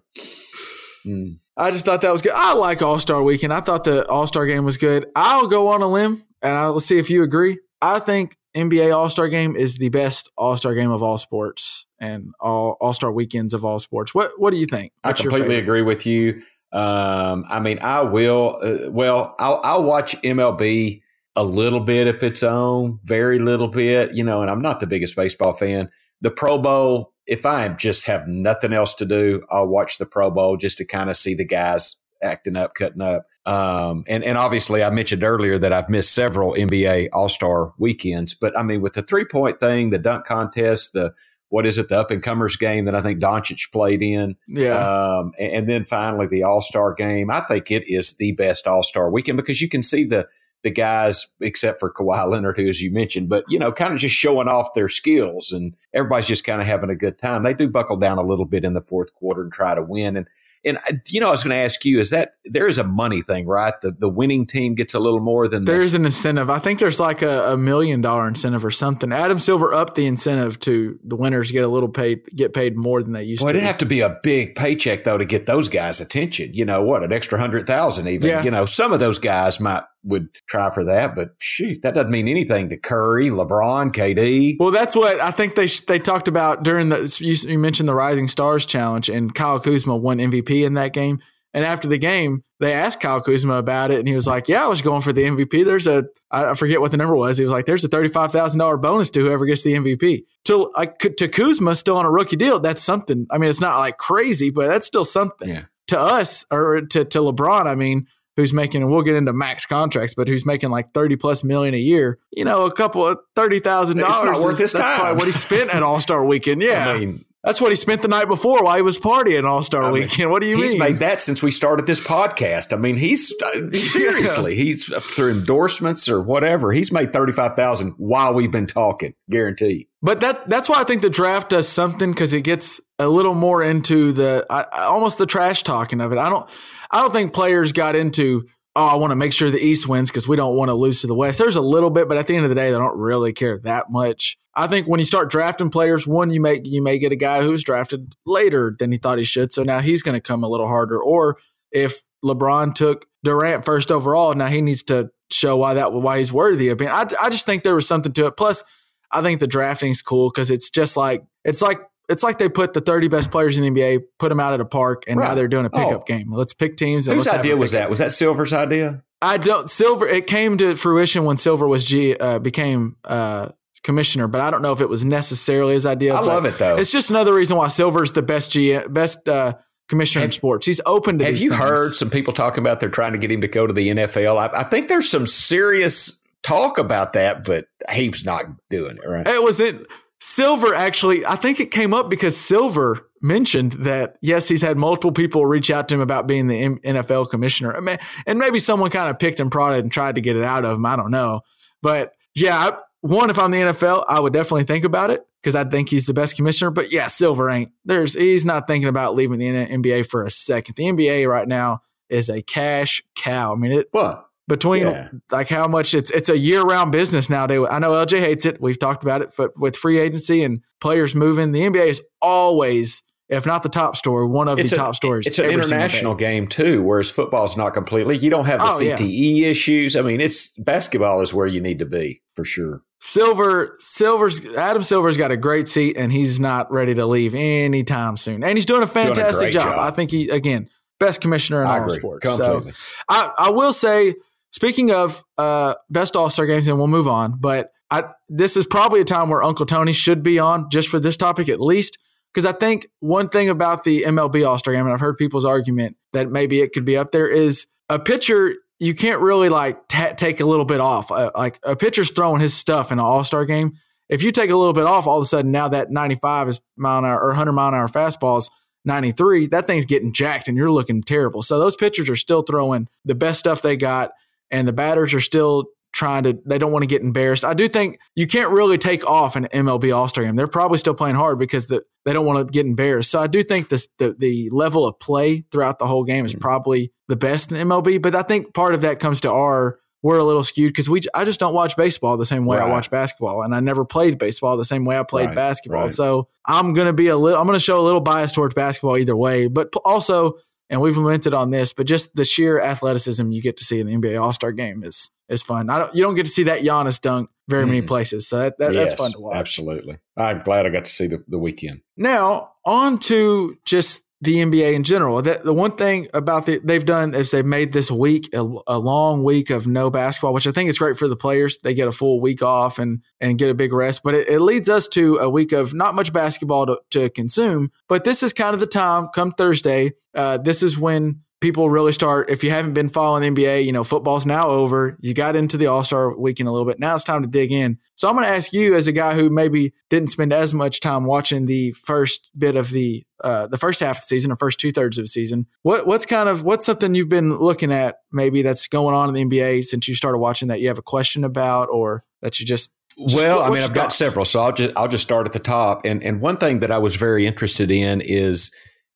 Mm. I just thought that was good. I like All Star Weekend. I thought the All Star game was good. I'll go on a limb and I'll see if you agree. I think NBA All Star Game is the best All Star game of all sports and all All Star weekends of all sports. What What do you think? I What's your completely agree with you. Um, I mean, I will. Uh, well, I'll, I'll watch MLB a little bit if it's on, very little bit, you know. And I'm not the biggest baseball fan. The Pro Bowl, if I just have nothing else to do, I'll watch the Pro Bowl just to kind of see the guys acting up, cutting up. Um, and, and obviously I mentioned earlier that I've missed several NBA All Star weekends, but I mean, with the three point thing, the dunk contest, the, what is it, the up and comers game that I think Doncic played in. Yeah. Um, and, and then finally the All Star game. I think it is the best All Star weekend because you can see the, the guys, except for Kawhi Leonard, who, as you mentioned, but, you know, kind of just showing off their skills and everybody's just kind of having a good time. They do buckle down a little bit in the fourth quarter and try to win. And, and uh, you know, I was going to ask you: Is that there is a money thing, right? The the winning team gets a little more than there's an incentive. I think there's like a, a, million dollar incentive or something. Adam Silver upped the incentive to the winners get a little paid, get paid more than they used well, to. Well, it'd have to be a big paycheck though to get those guys' attention. You know what? An extra hundred thousand, even. Yeah. You know, some of those guys might would try for that, but shoot, that doesn't mean anything to Curry, LeBron, KD. Well, that's what I think they they talked about during the you, you mentioned the Rising Stars Challenge, and Kyle Kuzma won MVP in that game. And after the game, they asked Kyle Kuzma about it, and he was like, "Yeah, I was going for the MVP. There's a I forget what the number was. He was like, "There's a thirty five thousand dollar bonus to whoever gets the MVP." To like to Kuzma, still on a rookie deal, that's something. I mean, it's not like crazy, but that's still something. Yeah. To us or to to LeBron, I mean, who's making, and we'll get into max contracts, but who's making like 30 plus million a year, you know, a couple of $30,000 worth his time. probably what he spent at All Star weekend. Yeah. I mean, that's what he spent the night before while he was partying All Star Weekend. What do you he's mean? He's made that since we started this podcast. I mean, he's uh, seriously, yeah. he's uh, through endorsements or whatever. He's made thirty five thousand while we've been talking, guaranteed. But that that's why I think the draft does something because it gets a little more into the I, almost the trash talking of it. I don't I don't think players got into oh, I want to make sure the East wins because we don't want to lose to the West. There's a little bit, but at the end of the day, they don't really care that much. I think when you start drafting players, one you may you may get a guy who's drafted later than he thought he should, so now he's going to come a little harder. Or if LeBron took Durant first overall, now he needs to show why that why he's worthy of being. I, I just think there was something to it. Plus, I think the drafting's cool because it's just like it's like it's like they put the 30 best players in the NBA, put them out at a park, and right. now they're doing a pickup oh. game. Let's pick teams. Whose idea was that? Was that Silver's idea? I don't. Silver. It came to fruition when Silver was G uh, became uh, commissioner, but I don't know if it was necessarily his idea. I love it though. It's just another reason why Silver's the best G best uh, commissioner have, in sports. He's open to. Have you things. heard some people talking about they're trying to get him to go to the NFL? I, I think there's some serious talk about that, but he's not doing it. Right? It was it. Silver actually, I think it came up because Silver mentioned that yes, he's had multiple people reach out to him about being the NFL commissioner, and maybe someone kind of picked and prodded and tried to get it out of him. I don't know, but yeah, one if I'm the NFL, I would definitely think about it because I think he's the best commissioner. But yeah, Silver ain't. There's he's not thinking about leaving the NBA for a second. The NBA right now is a cash cow. I mean, it what between yeah. like how much it's it's a year round business nowadays. I know LJ hates it. We've talked about it, but with free agency and players moving, the NBA is always, if not the top story, one of it's the a, top stories. It's an international game too, whereas football is not completely. You don't have the oh, CTE yeah. issues. I mean, it's basketball is where you need to be for sure. Silver, Silver's Adam Silver's got a great seat, and he's not ready to leave anytime soon. And he's doing a fantastic doing a job. job. I think he again best commissioner in I all agree. sports. Completely. So I, I will say Speaking of uh, best All Star games, and we'll move on, but I, this is probably a time where Uncle Tony should be on just for this topic at least. Because I think one thing about the MLB All Star game, and I've heard people's argument that maybe it could be up there, is a pitcher you can't really like t- take a little bit off. Uh, like a pitcher's throwing his stuff in an All Star game. If you take a little bit off, all of a sudden now that 95 is mile an hour or 100 mile an hour fastballs 93, that thing's getting jacked and you're looking terrible. So those pitchers are still throwing the best stuff they got and the batters are still trying to they don't want to get embarrassed. I do think you can't really take off an MLB All-Star game. They're probably still playing hard because the, they don't want to get embarrassed. So I do think this the the level of play throughout the whole game is mm-hmm. probably the best in MLB, but I think part of that comes to our we're a little skewed because we I just don't watch baseball the same way right. I watch basketball, and I never played baseball the same way I played right. basketball. Right. So I'm gonna be a little I'm gonna show a little bias towards basketball either way, but also and we've lamented on this, but just the sheer athleticism you get to see in the NBA All Star Game is is fun. I don't you don't get to see that Giannis dunk very mm. many places, so that, that yes, that's fun to watch. Absolutely, I'm glad I got to see the, the weekend. Now on to just the NBA in general. The, the one thing about the they've done is they've made this week a, a, long week of no basketball, which I think is great for the players. They get a full week off and and get a big rest. But it, it leads us to a week of not much basketball to, to, consume. But this is kind of the time. Come Thursday, uh, this is when people really start, if you haven't been following the NBA, you know, football's now over. You got into the All Star weekend a little bit. Now it's time to dig in. So I'm going to ask you, as a guy who maybe didn't spend as much time watching the first bit of the uh, the first half of the season, or first two thirds of the season, what what's kind of what's something you've been looking at maybe that's going on in the NBA since you started watching that you have a question about, or that you just well, I mean, I've got several, so I'll just I'll just start at the top. And and one thing that I was very interested in is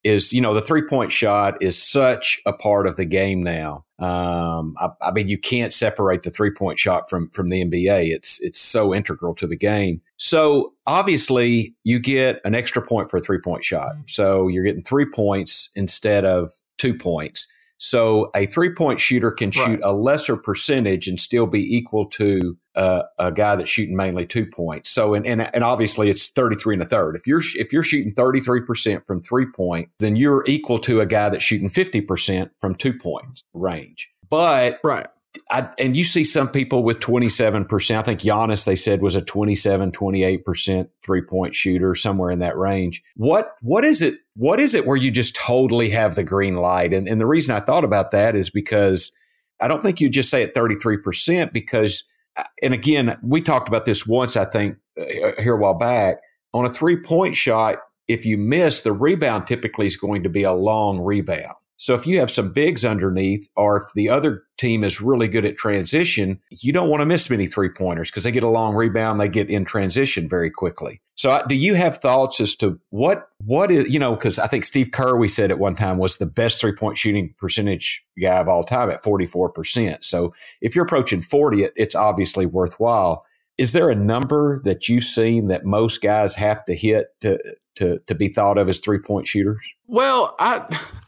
is you know the three point shot is such a part of the game now. Um, I, I, mean, you can't separate the three point shot from from the NBA. It's it's so integral to the game. So obviously, you get an extra point for a three point shot. So you're getting three points instead of two points. So a three point shooter can shoot right. a lesser percentage and still be equal to uh, a guy that's shooting mainly two points. So and, and and obviously it's 33 and a third. If you're if you're shooting 33% from three point, then you're equal to a guy that's shooting 50% from two point range. But right. I, and you see some people with 27%. I think Giannis, they said, was a 27, 28% three point shooter, somewhere in that range. What, what is it? What is it where you just totally have the green light? And, and the reason I thought about that is because I don't think you just say it 33% because and again, we talked about this once, I think, uh, here a while back. On a three point shot, if you miss, the rebound typically is going to be a long rebound. So if you have some bigs underneath, or if the other team is really good at transition, you don't want to miss many three pointers because they get a long rebound, they get in transition very quickly. So do you have thoughts as to what what is you know because I think Steve Kerr we said at one time was the best three point shooting percentage guy of all time at forty four percent. So if you're approaching forty, it, it's obviously worthwhile. Is there a number that you've seen that most guys have to hit to to to be thought of as three point shooters? Well, I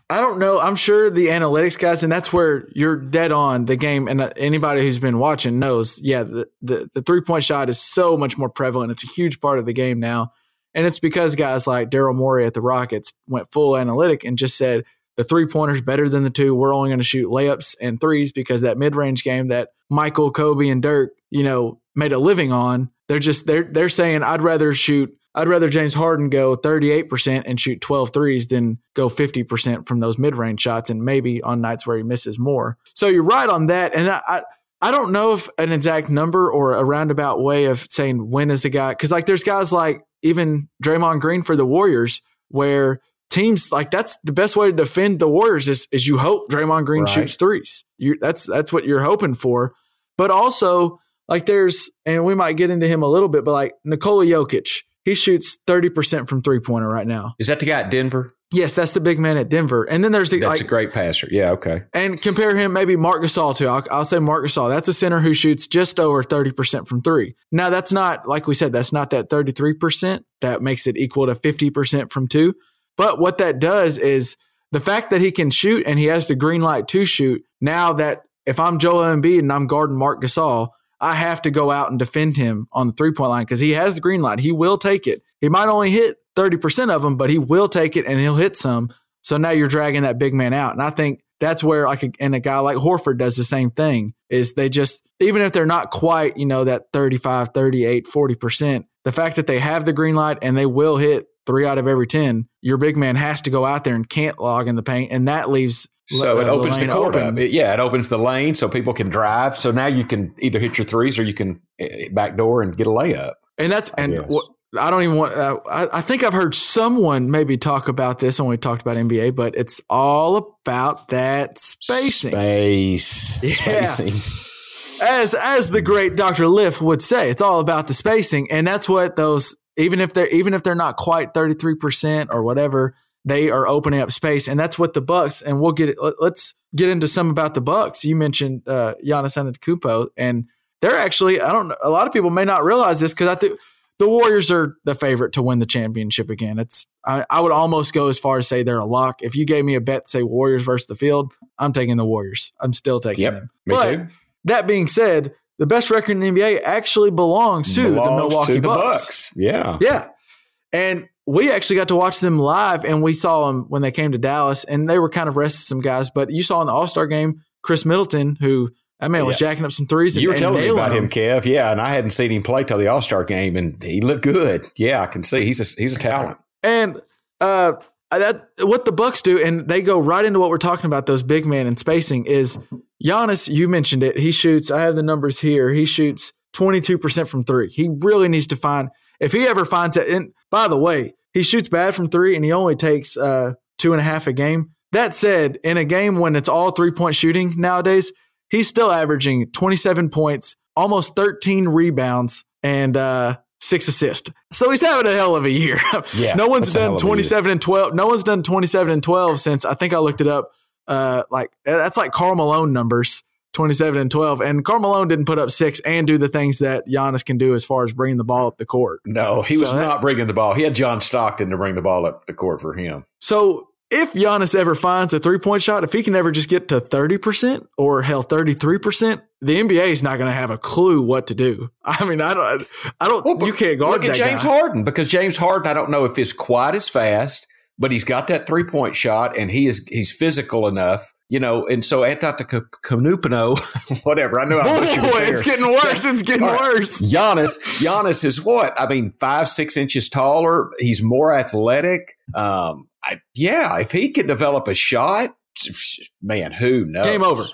I don't know. I'm sure the analytics guys, and that's where you're dead on the game. And uh, anybody who's been watching knows, yeah, the, the, the three point shot is so much more prevalent. It's a huge part of the game now. And it's because guys like Daryl Morey at the Rockets went full analytic and just said the three pointers better than the two. We're only going to shoot layups and threes because that mid range game that Michael, Kobe, and Dirk, you know, made a living on. They're just they're they're saying I'd rather shoot I'd rather James Harden go 38% and shoot 12 threes than go 50% from those mid range shots and maybe on nights where he misses more. So you're right on that. And I, I, I don't know if an exact number or a roundabout way of saying when is a guy, because like there's guys like even Draymond Green for the Warriors where teams like that's the best way to defend the Warriors is, is you hope Draymond Green right. shoots threes. You, that's, that's what you're hoping for. But also, like there's, and we might get into him a little bit, but like Nikola Jokic, he shoots 30% from three pointer right now. Is that the guy at Denver? Yes, that's the big man at Denver. And then there's the, that's like, a great passer. Yeah, okay. And compare him maybe Marc Gasol to. I'll, I'll say Marc Gasol. That's a center who shoots just over 30% from three. Now that's not like we said. That's not that 33% that makes it equal to 50% from two. But what that does is the fact that he can shoot and he has the green light to shoot. Now that if I'm Joel Embiid and I'm guarding Marc Gasol, I have to go out and defend him on the three point line because he has the green light. He will take it. He might only hit 30% of them, but he will take it and he'll hit some. So now you're dragging that big man out. And I think that's where like a, and a guy like Horford does the same thing is they just even if they're not quite, you know, that 35, 38, 40%, the fact that they have the green light and they will hit 3 out of every 10, your big man has to go out there and can't log in the paint and that leaves so it opens the, the court open. up. It, yeah, it opens the lane so people can drive. So now you can either hit your threes or you can eh, back door and get a layup. And that's I and what, I don't even want. Uh, I, I, think I've heard someone maybe talk about this when we talked about NBA, but it's all about that spacing. Space, yeah. spacing. As as the great Dr. Liff would say, it's all about the spacing, and that's what those even if they're even if they're not quite thirty three percent or whatever they are opening up space, and that's what the Bucks. And we'll get it. Let's get into some about the Bucks. You mentioned uh, Giannis Antetokounmpo, and they're actually. I don't. know. A lot of people may not realize this because I think the Warriors are the favorite to win the championship again. It's. I, I, would almost go as far as say they're a lock. If you gave me a bet, say Warriors versus the field, I'm taking the Warriors. I'm still taking yep, them. Me but too. That being said, the best record in the NBA actually belongs to belongs the Milwaukee to the Bucks. Bucks. Yeah. Yeah. And we actually got to watch them live and we saw them when they came to Dallas and they were kind of resting some guys. But you saw in the All Star game, Khris Middleton, who that man was jacking up some threes. You and, were telling me about them. him, Kev. Yeah, and I hadn't seen him play till the All Star game, and he looked good. Yeah, I can see he's a he's a talent. And uh, uh, that what the Bucks do, and they go right into what we're talking about. Those big men and spacing is Giannis. You mentioned it. He shoots. I have the numbers here. He shoots twenty two percent from three. He really needs to find if he ever finds it. And by the way, he shoots bad from three, and he only takes uh, two and a half a game. That said, in a game when it's all three point shooting nowadays, he's still averaging twenty seven points, almost thirteen rebounds, and uh, six assists. So he's having a hell of a year. Yeah, no one's that's a hell done 27 and 12. No one's done 27 and 12 since I think I looked it up. Uh, like that's like Karl Malone numbers, 27 and 12. And Karl Malone didn't put up six and do the things that Giannis can do as far as bringing the ball up the court. No, he was that- not bringing the ball. He had John Stockton to bring the ball up the court for him. So if Giannis ever finds a three point shot, if he can ever just get to 30% or hell 33%, the NBA is not going to have a clue what to do. I mean, I don't, I don't, Well, you can't guard Look at James guy. Harden because James Harden, I don't know if he's quite as fast, but he's got that three point shot and he is he's physical enough, you know. And so Antetokounmpo, whatever. I know I'm Boy, it's getting worse. It's getting right. worse. Giannis, Giannis is what? I mean, five, six inches taller. He's more athletic. Um, I, yeah, if he could develop a shot, man, who knows? Game over.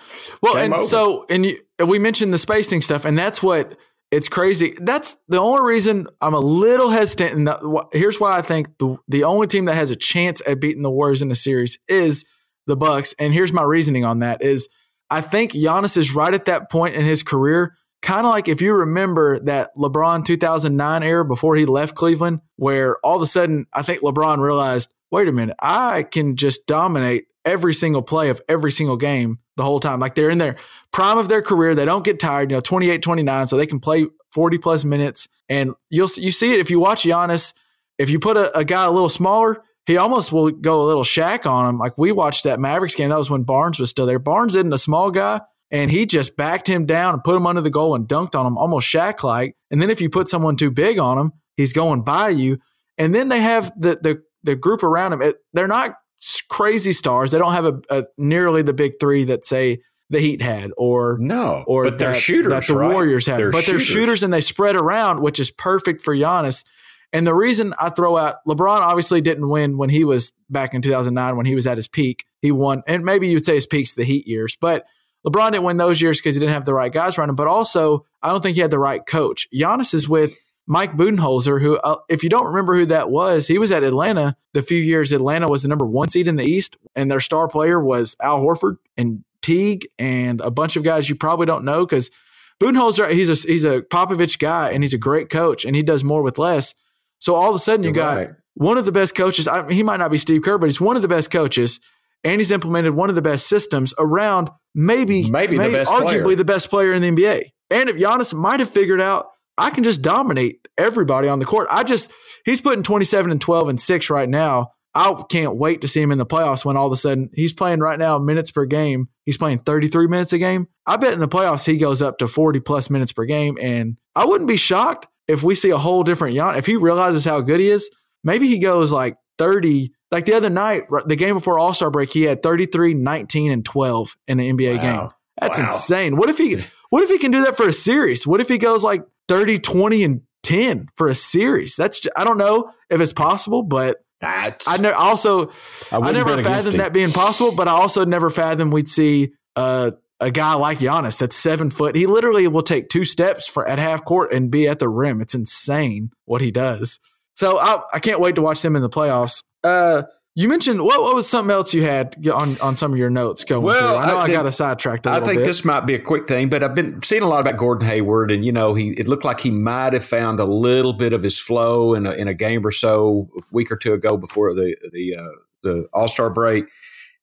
Well, Game and over. so, and you, we mentioned the spacing stuff, and that's what it's crazy. That's the only reason I'm a little hesitant. And here's why I think the the only team that has a chance at beating the Warriors in the series is the Bucks. And here's my reasoning on that: is I think Giannis is right at that point in his career. Kind of like if you remember that LeBron 2009 era before he left Cleveland, where all of a sudden I think LeBron realized, wait a minute, I can just dominate every single play of every single game the whole time. Like they're in their prime of their career. They don't get tired, you know, 28, 29, so they can play 40 plus minutes. And you'll you see it if you watch Giannis. If you put a, a guy a little smaller, he almost will go a little Shaq on him. Like we watched that Mavericks game. That was when Barnes was still there. Barnes isn't a small guy, and he just backed him down and put him under the goal and dunked on him, almost Shaq like. And then if you put someone too big on him, he's going by you. And then they have the the the group around him. It, they're not crazy stars. They don't have a, a nearly the big three that say the Heat had or No, or but they're shooters. that the right? Warriors had. They're but they're shooters and they spread around, which is perfect for Giannis. And the reason I throw out LeBron obviously didn't win when he was back in 2009 when he was at his peak. He won, and maybe you would say his peak's the Heat years, but LeBron didn't win those years because he didn't have the right guys him. But also, I don't think he had the right coach. Giannis is with Mike Budenholzer, who, uh, if you don't remember who that was, he was at Atlanta the few years Atlanta was the number one seed in the East, and their star player was Al Horford and Teague and a bunch of guys you probably don't know because Budenholzer, he's a he's a Popovich guy and he's a great coach and he does more with less. So all of a sudden you got right. one of the best coaches. I, he might not be Steve Kerr, but he's one of the best coaches, and he's implemented one of the best systems around maybe Maybe the best arguably player. the best player in the NBA. And if Giannis might have figured out, I can just dominate everybody on the court. I just he's putting twenty seven and twelve and six right now. I can't wait to see him in the playoffs when all of a sudden he's playing right now minutes per game. He's playing 33 minutes a game. I bet in the playoffs he goes up to 40 plus minutes per game. And I wouldn't be shocked if we see a whole different Giannis. If he realizes how good he is, maybe he goes like 30. Like the other night, the game before All Star break, he had 33, 19, and 12 in an NBA game. That's Wow. insane. What if he what if he can do that for a series? What if he goes like 30, 20, and 10 for a series? That's ju- I don't know if it's possible, but That's, I ne- also I I, never fathomed that being possible, but I also never fathomed we'd see uh, a guy like Giannis that's seven foot. He literally will take two steps for at half court and be at the rim. It's insane what he does. So I, I can't wait to watch them in the playoffs. Uh, you mentioned what, what was something else you had on, on some of your notes going Well, through? I know I I, got a sidetracked I think bit. this might be a quick thing, but I've been seeing a lot about Gordon Hayward, and you know, he it looked like he might have found a little bit of his flow in a, in a game or so, a week or two ago before the the uh, the All Star break.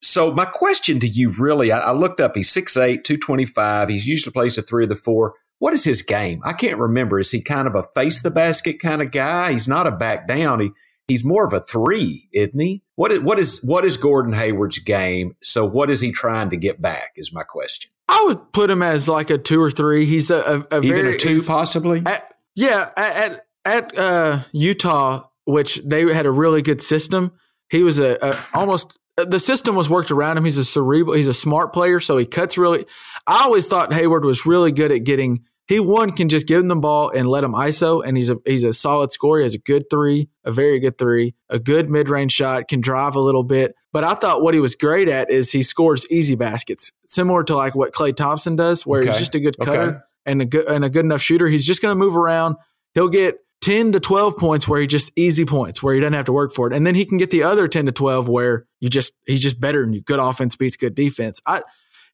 So my question to you, really, I, I looked up. He's 6'8", 225. He usually plays the three or the four. What is his game? I can't remember. Is he kind of a face the basket kind of guy? He's not a back down. He he's more of a three, isn't he? What is what is what is Gordon Hayward's game? So what is he trying to get back? Is my question. I would put him as like a two or three. He's a, a, a Even very a two, possibly. At, yeah, at at, at uh, Utah, which they had a really good system. He was a, a almost the system was worked around him. He's a cerebral. He's a smart player, so he cuts really. I always thought Hayward was really good at getting he one can just give him the ball and let him ISO, and he's a he's a solid scorer. He has a good three, a very good three, a good mid range shot, can drive a little bit. But I thought what he was great at is he scores easy baskets, similar to like what Klay Thompson does, where Okay. he's just a good cutter Okay. and a good and a good enough shooter. He's just going to move around. He'll get 10 to 12 points where he just easy points where he doesn't have to work for it. And then he can get the other 10 to 12 where you just he's just better than you. Good offense beats good defense. I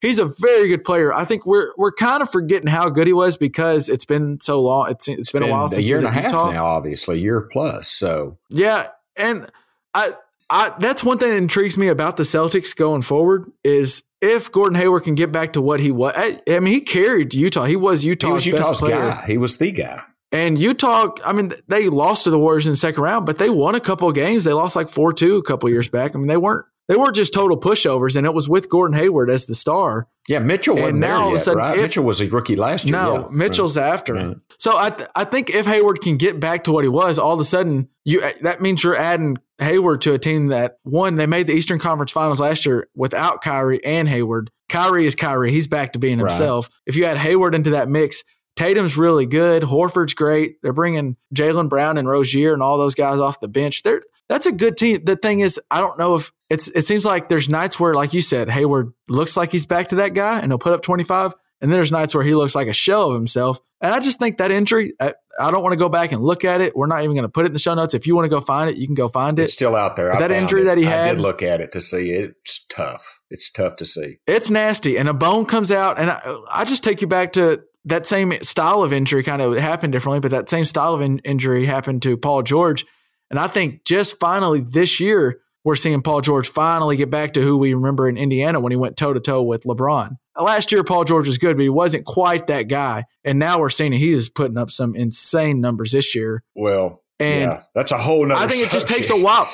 he's a very good player. I think we're we're kind of forgetting how good he was because it's been so long. It's it's been, a while since a year he and a half Utah. now, obviously, year plus. So Yeah, and I, I that's one thing that intrigues me about the Celtics going forward is if Gordon Hayward can get back to what he was. I, I mean, he carried Utah. He was Utah's, he was Utah's best player. guy. He was the guy. And Utah, I mean, they lost to the Warriors in the second round, but they won a couple of games. They lost like four two a couple of years back. I mean, they weren't they weren't just total pushovers, and it was with Gordon Hayward as the star. Yeah, Mitchell And wasn't now there yet, sudden, right? if- Mitchell was a rookie last year. No, yeah. Mitchell's after Right. him. So I th- I think if Hayward can get back to what he was, all of a sudden you uh, that means you're adding Hayward to a team that one they made the Eastern Conference Finals last year without Kyrie and Hayward. Kyrie is Kyrie; he's back to being Right. himself. If you add Hayward into that mix. Tatum's really good. Horford's great. They're bringing Jaylen Brown and Rozier and all those guys off the bench. They're that's a good team. The thing is, I don't know if it's. It seems like there's nights where, like you said, Hayward looks like he's back to that guy and he'll put up 25. And then there's nights where he looks like a shell of himself. And I just think that injury, I, I don't want to go back and look at it. We're not even going to put it in the show notes. If you want to go find it, you can go find it. It's still out there. I That injury it. that he had. I did look at it to see it. It's tough. It's tough to see. It's nasty. And a bone comes out. And I, I just take you back to that same style of injury, kind of happened differently, but that same style of in, injury happened to Paul George. And I think just finally this year, we're seeing Paul George finally get back to who we remember in Indiana when he went toe to toe with LeBron. Last year, Paul George was good, but he wasn't quite that guy. And now we're seeing he is putting up some insane numbers this year. Well, And yeah, that's a whole nother I think it just takes a while.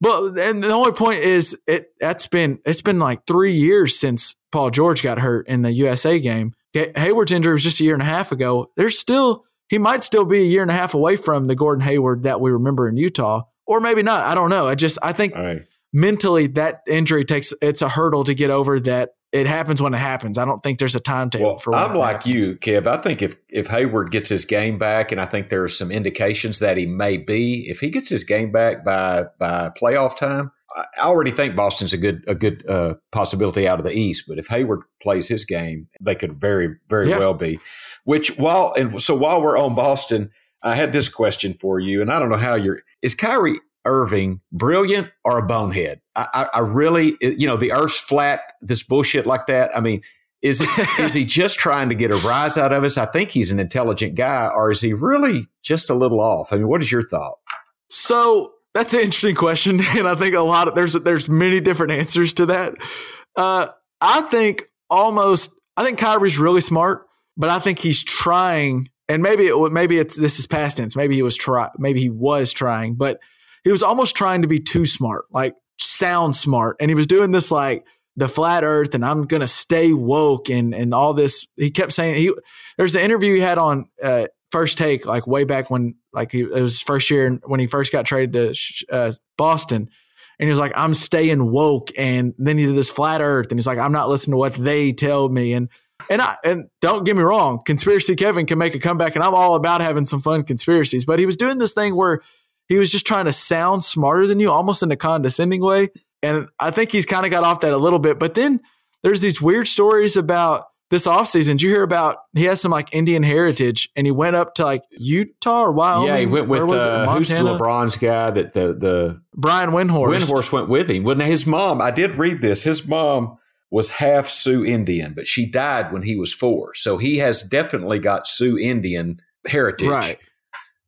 But and the only point is it that's been it's been like three years since Paul George got hurt in the USA game. Hay- Hayward's injury was just a year and a half ago. There's still he might still be a year and a half away from the Gordon Hayward that we remember in Utah, or maybe not. I don't know. I just I think right. mentally that injury takes it's a hurdle to get over. That it happens when it happens. I don't think there's a timetable Well, for. I'm like happens. you, Kev. I think if if Hayward gets his game back, and I think there are some indications that he may be, if he gets his game back by by playoff time, I already think Boston's a good a good uh, possibility out of the East. But if Hayward plays his game, they could very very Yeah. well be. Which while and so while we're on Boston, I had this question for you, and I don't know how you're. Is Kyrie Irving brilliant or a bonehead? I, I, I really, you know, the Earth's flat. This bullshit like that. I mean, is is he just trying to get a rise out of us? I think he's an intelligent guy, or is he really just a little off? I mean, what is your thought? So that's an interesting question, and I think a lot of there's there's many different answers to that. Uh, I think almost I think Kyrie's really smart, but I think he's trying, and maybe it maybe it's this is past tense. Maybe he was try maybe he was trying, but he was almost trying to be too smart, like sound smart, and he was doing this like the flat Earth, and I'm gonna stay woke, and and all this. He kept saying he. There's an interview he had on uh, First Take, like way back when, like he, it was first year when he first got traded to uh, Boston, and he was like, "I'm staying woke," and then he did this flat Earth, and he's like, "I'm not listening to what they tell me," and and I and don't get me wrong, conspiracy Kevin can make a comeback, and I'm all about having some fun conspiracies, but he was doing this thing where he was just trying to sound smarter than you, almost in a condescending way, and I think he's kind of got off that a little bit, but then there's these weird stories about this offseason. Did you hear about he has some like Indian heritage and he went up to like Utah or Wyoming? yeah, he went with Where was it? uh, who's the? LeBron's guy that the the Brian Windhorst. Windhorse went with him. When his mom, I did read this. His mom was half Sioux Indian, but she died when he was four, so he has definitely got Sioux Indian heritage. Right.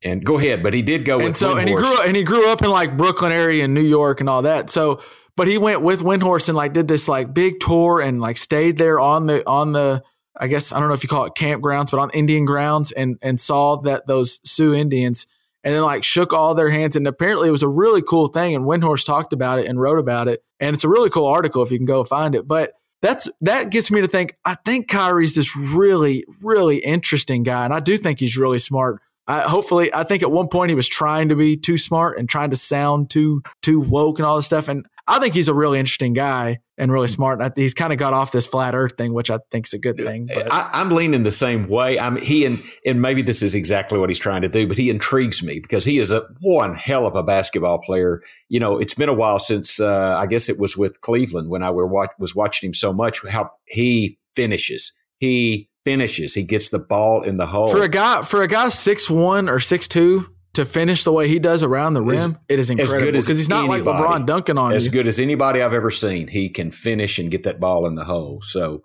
And go ahead, but he did go with and so and he grew up and he grew up in like Brooklyn area in New York and all that. So but he went with Windhorst and like did this like big tour and like stayed there on the on the I guess I don't know if you call it campgrounds, but on Indian grounds and and saw that those Sioux Indians and then like shook all their hands and apparently it was a really cool thing and Windhorst talked about it and wrote about it and it's a really cool article if you can go find it. But that's that gets me to think I think Kyrie's this really really interesting guy and I do think he's really smart. I, hopefully, I think at one point he was trying to be too smart and trying to sound too too woke and all this stuff. And I think he's a really interesting guy and really smart. I, he's kind of got off this flat Earth thing, which I think is a good thing. But. I, am leaning the same way. I'm he and and maybe this is exactly what he's trying to do, but he intrigues me because he is a one hell of a basketball player. You know, it's been a while since uh, I guess it was with Cleveland when I were watch, was watching him so much. How he finishes, he finishes. He gets the ball in the hole. For a guy for a guy six one or six two to finish the way he does around the rim, As- it is incredible because he's not like. LeBron dunking on as you. good as anybody I've ever seen. He can finish and get that ball in the hole. So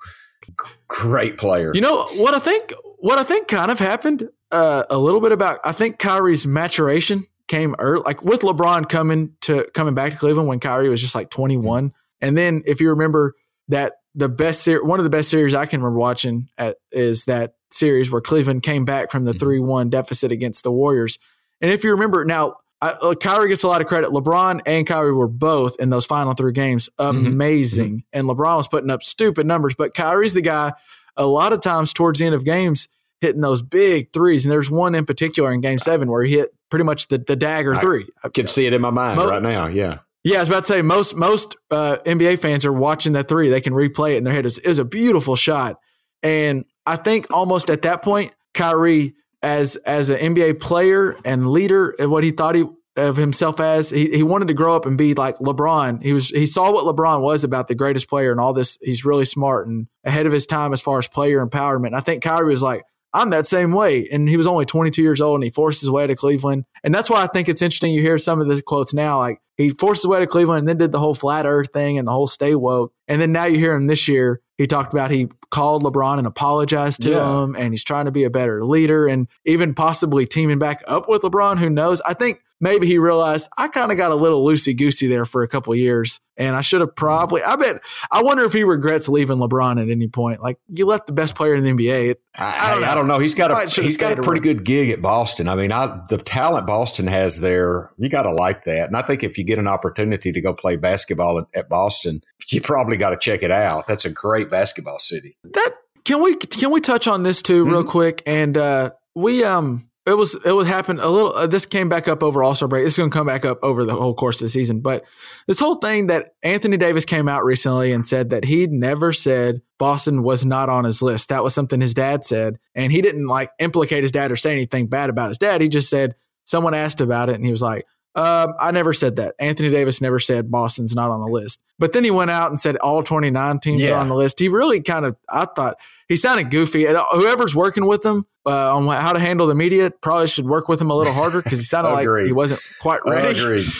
great player. You know what I think? What I think kind of happened uh, a little bit about. I think Kyrie's maturation came early, like with LeBron coming to coming back to Cleveland when Kyrie was just like 21, and then if you remember that the best ser- one of the best series I can remember watching at, is that series where Cleveland came back from the Mhm. three one deficit against the Warriors, and if you remember now. I, uh, Kyrie gets a lot of credit. LeBron and Kyrie were both in those final three games Mhm. amazing, and LeBron was putting up stupid numbers. But Kyrie's the guy a lot of times towards the end of games hitting those big threes. And there's one in particular in game seven where he hit pretty much the, the dagger I three. I can see it in my mind Mo- right now. Yeah. Yeah, I was about to say most most uh, NBA fans are watching that three. They can replay it in their head. It was a beautiful shot, and I think almost at that point, Kyrie, as as an NBA player and leader, and what he thought he of himself as, he, he wanted to grow up and be like LeBron. He was he saw what LeBron was about the greatest player and all this. He's really smart and ahead of his time as far as player empowerment. And I think Kyrie was like. I'm that same way. And he was only 22 years old and he forced his way to Cleveland. And that's why I think it's interesting. You hear some of the quotes now, like he forced his way to Cleveland and then did the whole flat earth thing and the whole stay woke. And then now you hear him this year. He talked about he called LeBron and apologized to Yeah. him and he's trying to be a better leader and even possibly teaming back up with LeBron. Who knows? I think maybe he realized I kind of got a little loosey goosey there for a couple of years and I should have probably, I bet, I wonder if he regrets leaving LeBron at any point. Like you left the best player in the NBA. It- I, I don't I, know. don't know. He's got a he's got a pretty around. good gig at Boston. I mean, I, the talent Boston has there, you got to like that. And I think if you get an opportunity to go play basketball at, at Boston, you probably got to check it out. That's a great basketball city. that can we can we touch on this too real Mhm. quick and uh we um it was it would happen a little uh, this came back up over all-star break. It's going to come back up over the whole course of the season. But this whole thing that anthony davis came out recently and said that he'd never said boston was not on his list. That was something his dad said. And he didn't like implicate his dad or say anything bad about his dad. He just said someone asked about it and he was like um, I never said that. Anthony Davis never said Boston's not on the list. But then he went out and said all 29 teams are on the list. He really kind of, I thought, he sounded goofy. And whoever's working with him uh, on how to handle the media probably should work with him a little harder because he sounded like he wasn't quite ready. Agreed.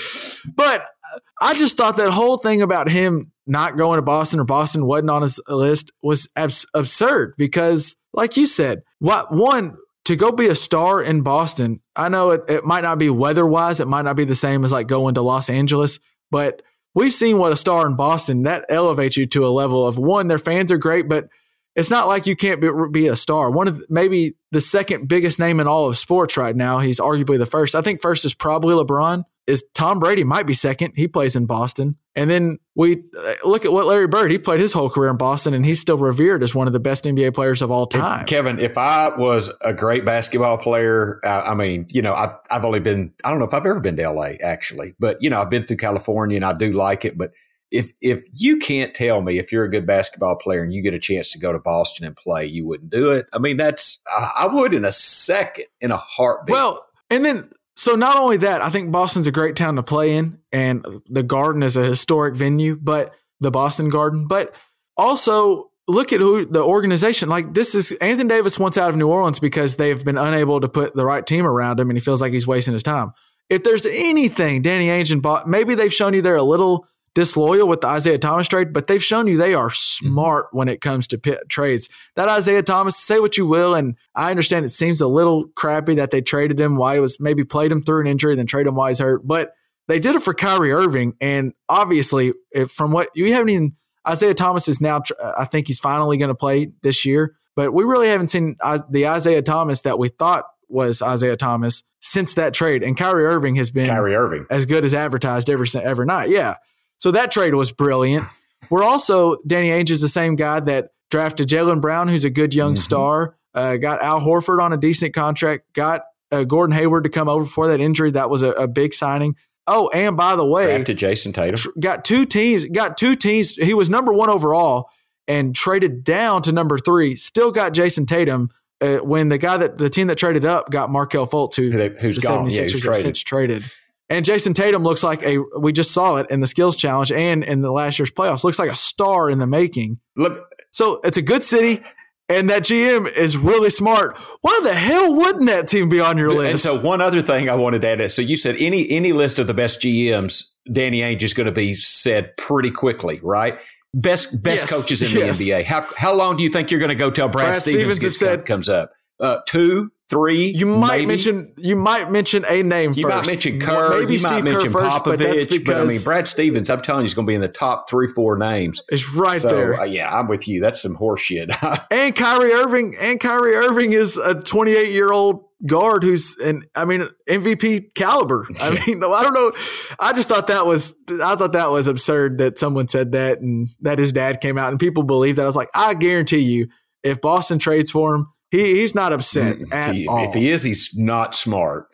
But uh, I just thought that whole thing about him not going to Boston or Boston wasn't on his list was abs- absurd because, like you said, what one to go be a star in Boston. I know it, it might not be weather wise, it might not be the same as like going to Los Angeles, but we've seen what a star in Boston that elevates you to a level of one. Their fans are great, but it's not like you can't be, be a star. One of the, maybe the second biggest name in all of sports right now. He's arguably the first. I think first is probably LeBron. Is Tom Brady might be second. He plays in Boston, and then we uh, look at what Larry Bird. He played his whole career in Boston, and he's still revered as one of the best NBA players of all If- time. Kevin, if I was a great basketball player, uh, I mean, you know, I've I've only been I don't know if I've ever been to LA actually, but you know, I've been through California and I do like it. But if if you can't tell me if you're a good basketball player and you get a chance to go to Boston and play, you wouldn't do it. I mean, that's I, would in a second, in a heartbeat. Well, and then so not only that, I think Boston's a great town to play in, and the Garden is a historic venue, but the Boston Garden, but also look at who the organization like this is Anthony Davis wants out of New Orleans because they've been unable to put the right team around him and he feels like he's wasting his time. If there's anything Danny Ainge and Bo- maybe they've shown you they're a little disloyal with the Isaiah Thomas trade, but they've shown you they are smart when it comes to pit trades. That Isaiah Thomas, say what you will, and I understand it seems a little crappy that they traded him while he was maybe played him through an injury, then traded him while he's hurt, but they did it for Kyrie Irving, and obviously, if, from what you haven't even Isaiah Thomas is now, I think he's finally going to play this year, but we really haven't seen uh, the Isaiah Thomas that we thought was Isaiah Thomas since that trade, and Kyrie Irving has been Kyrie Irving. as good as advertised every every night. Yeah. So that trade was brilliant. We're also Danny Ainge is the same guy that drafted Jaylen Brown, who's a good young Mhm. star. Uh, got Al Horford on a decent contract. Got uh, Gordon Hayward to come over for that injury. That was a, a big signing. Oh, and by the way, Drafted Jayson Tatum. tr- got two teams. Got two teams. He was number one overall and traded down to number three. Still got Jayson Tatum. Uh, when the guy that the team that traded up got Markelle Fultz, who who's the gone. 76ers he's have traded. traded. And Jayson Tatum looks like a, we just saw it in the skills challenge and in the last year's playoffs, looks like a star in the making. Look, So it's a good city, and that GM is really smart. Why the hell wouldn't that team be on your list? and so one other thing I wanted to add is so you said any any list of the best GMs, Danny Ainge is going to be said pretty quickly, right? Best best Yes, coaches in yes. the NBA. How how long do you think you're going to go till Brad, Brad Stevens, Stevens gets, said- comes up? Uh, two, three. you might maybe? mention you might mention a name You first. might mention Kerr. maybe you Steve might mention Kerr first, Popovich. but that's because but I mean, Brad Stevens. I'm telling you, he's going to be in the top three, four names. is right so, there. uh, yeah, I'm with you. That's some horseshit. and Kyrie Irving and Kyrie Irving is a 28 year old guard who's an I mean MVP caliber. I mean, no, I don't know. I just thought that was I thought that was absurd that someone said that and that his dad came out and people believe that. I was like, I guarantee you, if Boston trades for him, he he's not upset at He- all. If he is, he's not smart.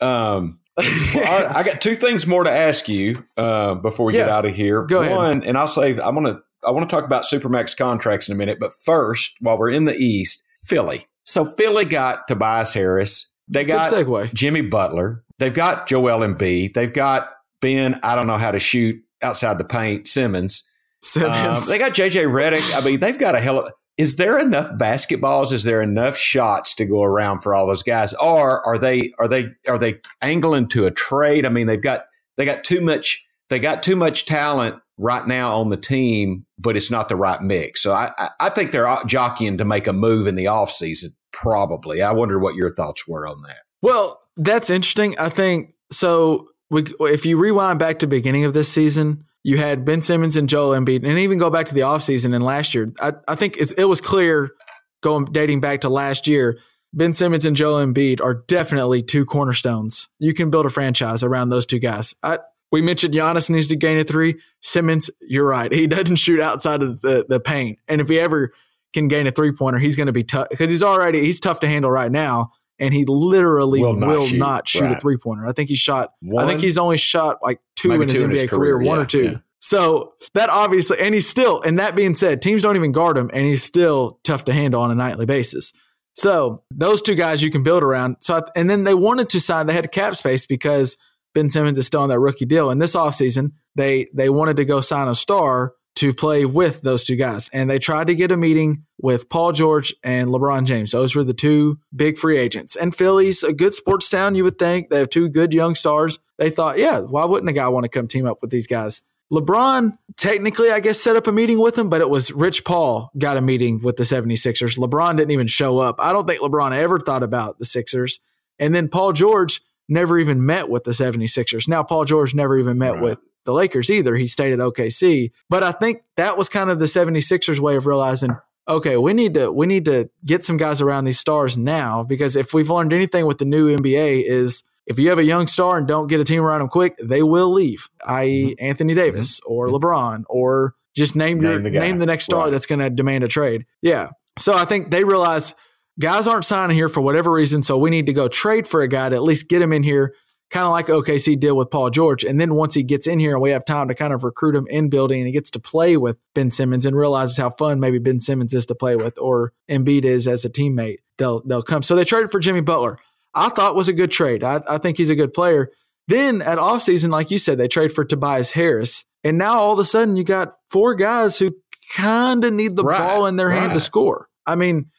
Um, well, I, I got two things more to ask you uh, before we get out of here. Go ahead. One, and I'll say I'm gonna I want to talk about supermax contracts in a minute, but first, while we're in the East, Philly. So Philly got Tobias Harris. They Good got segue. Jimmy Butler. They've got Joel Embiid. They've got Ben. I don't know how to shoot outside the paint. Simmons. Um, Simmons. they got JJ Redick. I mean, they've got a hell of. Is there enough basketballs? Is there enough shots to go around for all those guys? Or are they are they are they angling to a trade? I mean, they've got they got too much they got too much talent right now on the team, but it's not the right mix. So I I, think they're jockeying to make a move in the offseason, probably. I wonder what your thoughts were on that. Well, that's interesting. I think so. We, if you rewind back to beginning of this season, you had Ben Simmons and Joel Embiid, and even go back to the offseason and last year. I, I think it was clear going dating back to last year. Ben Simmons and Joel Embiid are definitely two cornerstones. You can build a franchise around those two guys. I, we mentioned Giannis needs to gain a three. Simmons, you're right. He doesn't shoot outside of the, the paint. And if he ever can gain a three pointer, he's going to be tough because he's already, he's tough to handle right now. And he literally Will will not not shoot. shoot, Right. a three pointer. I think he shot, I think he's only shot like two in his two in NBA his career, career, one yeah, or two. yeah. So that obviously, and he's still, and that being said, teams don't even guard him, and he's still tough to handle on a nightly basis. So those two guys you can build around. So, and then they wanted to sign, they had cap space because Ben Simmons is still on that rookie deal. And this offseason, they, they wanted to go sign a star to play with those two guys. And they tried to get a meeting with Paul George and LeBron James. Those were the two big free agents. And Philly's a good sports town, you would think. They have two good young stars. They thought, yeah, why wouldn't a guy want to come team up with these guys? LeBron technically, I guess, set up a meeting with him, but it was Rich Paul got a meeting with the 76ers. LeBron didn't even show up. I don't think LeBron ever thought about the Sixers. And then Paul George never even met with the 76ers. Now, Paul George never even met Right. with the Lakers either. He stayed at OKC. But I think that was kind of the 76ers way of realizing, okay, we need to we need to get some guys around these stars now because if we've learned anything with the new NBA is if you have a young star and don't get a team around them quick, they will leave, i.e. Mm-hmm. Anthony Davis mm-hmm. or mm-hmm. LeBron or just name, your Name the name the next star Right. that's going to demand a trade. Yeah. So I think they realize guys aren't signing here for whatever reason, so we need to go trade for a guy to at least get him in here, kind of like OKC did with Paul George. And then once he gets in here and we have time to kind of recruit him in building and he gets to play with Ben Simmons and realizes how fun maybe Ben Simmons is to play with or Embiid is as a teammate, they'll they'll come. So they traded for Jimmy Butler. I thought was a good trade. I, I think he's a good player. Then at offseason, like you said, they trade for Tobias Harris. And now all of a sudden you got four guys who kind of need the Right, ball in their hand to score. I mean,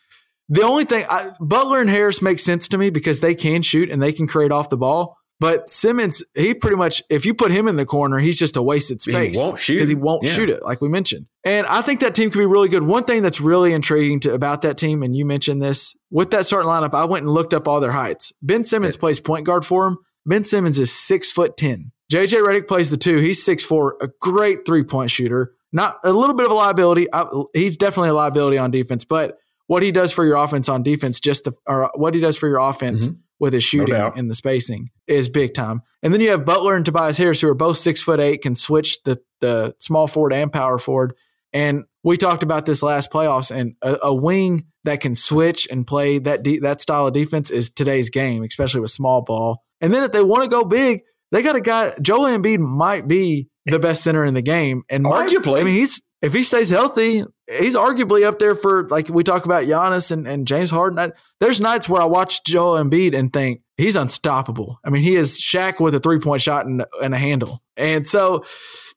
the only thing I, Butler and Harris make sense to me because they can shoot and they can create off the ball. But Simmons, he pretty much, if you put him in the corner, he's just a wasted space. He won't shoot because he won't Yeah. shoot it, like we mentioned. And I think that team could be really good. One thing that's really intriguing to, about that team, and you mentioned this with that starting lineup, I went and looked up all their heights. Ben Simmons plays point guard for him. Ben Simmons is six foot ten. JJ Redick plays the two. He's six four, a great three point shooter. Not a little bit of a liability. I, he's definitely a liability on defense, but what he does for your offense on defense, just the or what he does for your offense mm-hmm. With his shooting doubt. and the spacing is big time. And then you have Butler and Tobias Harris, who are both six foot eight, can switch the the small forward and power forward. And we talked about this last playoffs, and a, a wing that can switch and play that de- that style of defense is today's game, especially with small ball. And then if they want to go big, they got a guy. Joel Embiid might be the best center in the game, and might- Arguably. I mean, he's if he stays healthy, he's arguably up there for like we talk about Giannis and, and James Harden. I, there's nights where I watch Joel Embiid and think he's unstoppable. I mean, he is Shaq with a three point shot and, and a handle, and so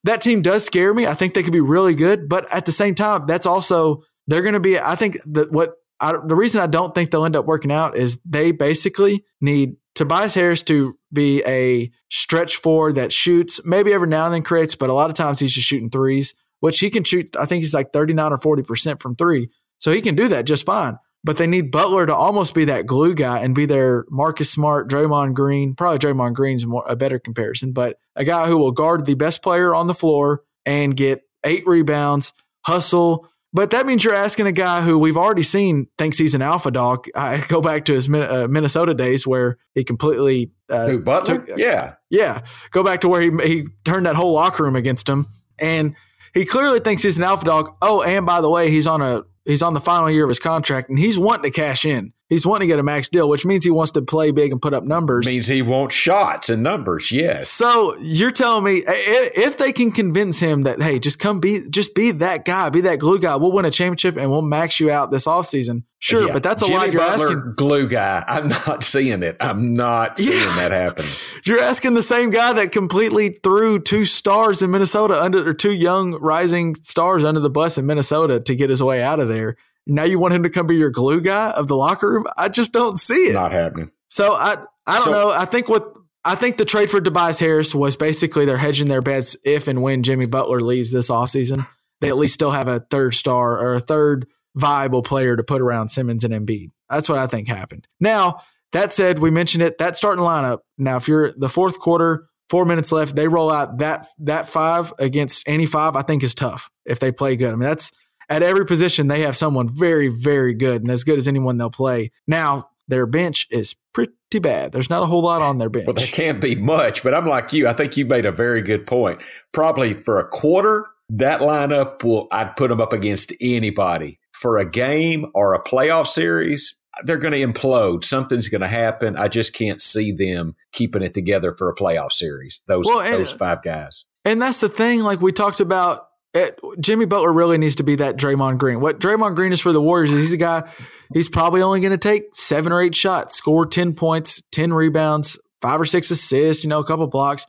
that team does scare me. I think they could be really good, but at the same time, that's also they're going to be. I think that what I, the reason I don't think they'll end up working out is they basically need Tobias Harris to be a stretch four that shoots, maybe every now and then creates, but a lot of times he's just shooting threes, which he can shoot. I think he's like 39 or 40% from three. So he can do that just fine. But they need Butler to almost be that glue guy and be their Marcus Smart, Draymond Green. Probably Draymond Green's more a better comparison, but a guy who will guard the best player on the floor and get eight rebounds, hustle. But that means you're asking a guy who we've already seen thinks he's an alpha dog. I go back to his uh, Minnesota days where he completely uh, Who Butler? took- yeah, yeah, go back to where he he turned that whole locker room against him, and he clearly thinks he's an alpha dog. Oh, and by the way, he's on a he's on the final year of his contract, and he's wanting to cash in. He's wanting to get a max deal, which means he wants to play big and put up numbers. means he wants shots and numbers. Yes, So you're telling me if they can convince him that hey, just come be just be that guy, be that glue guy, we'll win a championship and we'll max you out this offseason. Sure, Yeah. but that's a Jimmy lot you're Butler, asking. glue guy. I'm not seeing it. I'm not seeing Yeah. that happen. You're asking the same guy that completely threw two stars in Minnesota under or two young rising stars under the bus in Minnesota to get his way out of there. Now you want him to come be your glue guy of the locker room? I just don't see it. Not happening. So I I don't So- know. I think what I think the trade for Tobias Harris was basically they're hedging their bets if and when Jimmy Butler leaves this offseason. They at least still have a third star or a third viable player to put around Simmons and Embiid. That's what I think happened. Now, that said, we mentioned it, that starting lineup. Now, if you're the fourth quarter, four minutes left, they roll out that that five against any five, I think is tough if they play good. I mean, that's at every position they have someone very, very good and as good as anyone they'll play. Now, their bench is pretty bad. There's not a whole lot on their bench. Well, there can't be much, but I'm like you. I think you made a very good point. Probably for a quarter, that lineup will, I'd put them up against anybody. For a game or a playoff series, they're going to implode. Something's going to happen. I just can't see them keeping it together for a playoff series. Those, Well, and- those five guys. And that's the thing, like we talked about, it, Jimmy Butler really needs to be that Draymond Green. What Draymond Green is for the Warriors is he's a guy, he's probably only going to take seven or eight shots, score 10 points, 10 rebounds, five or six assists, you know, a couple blocks.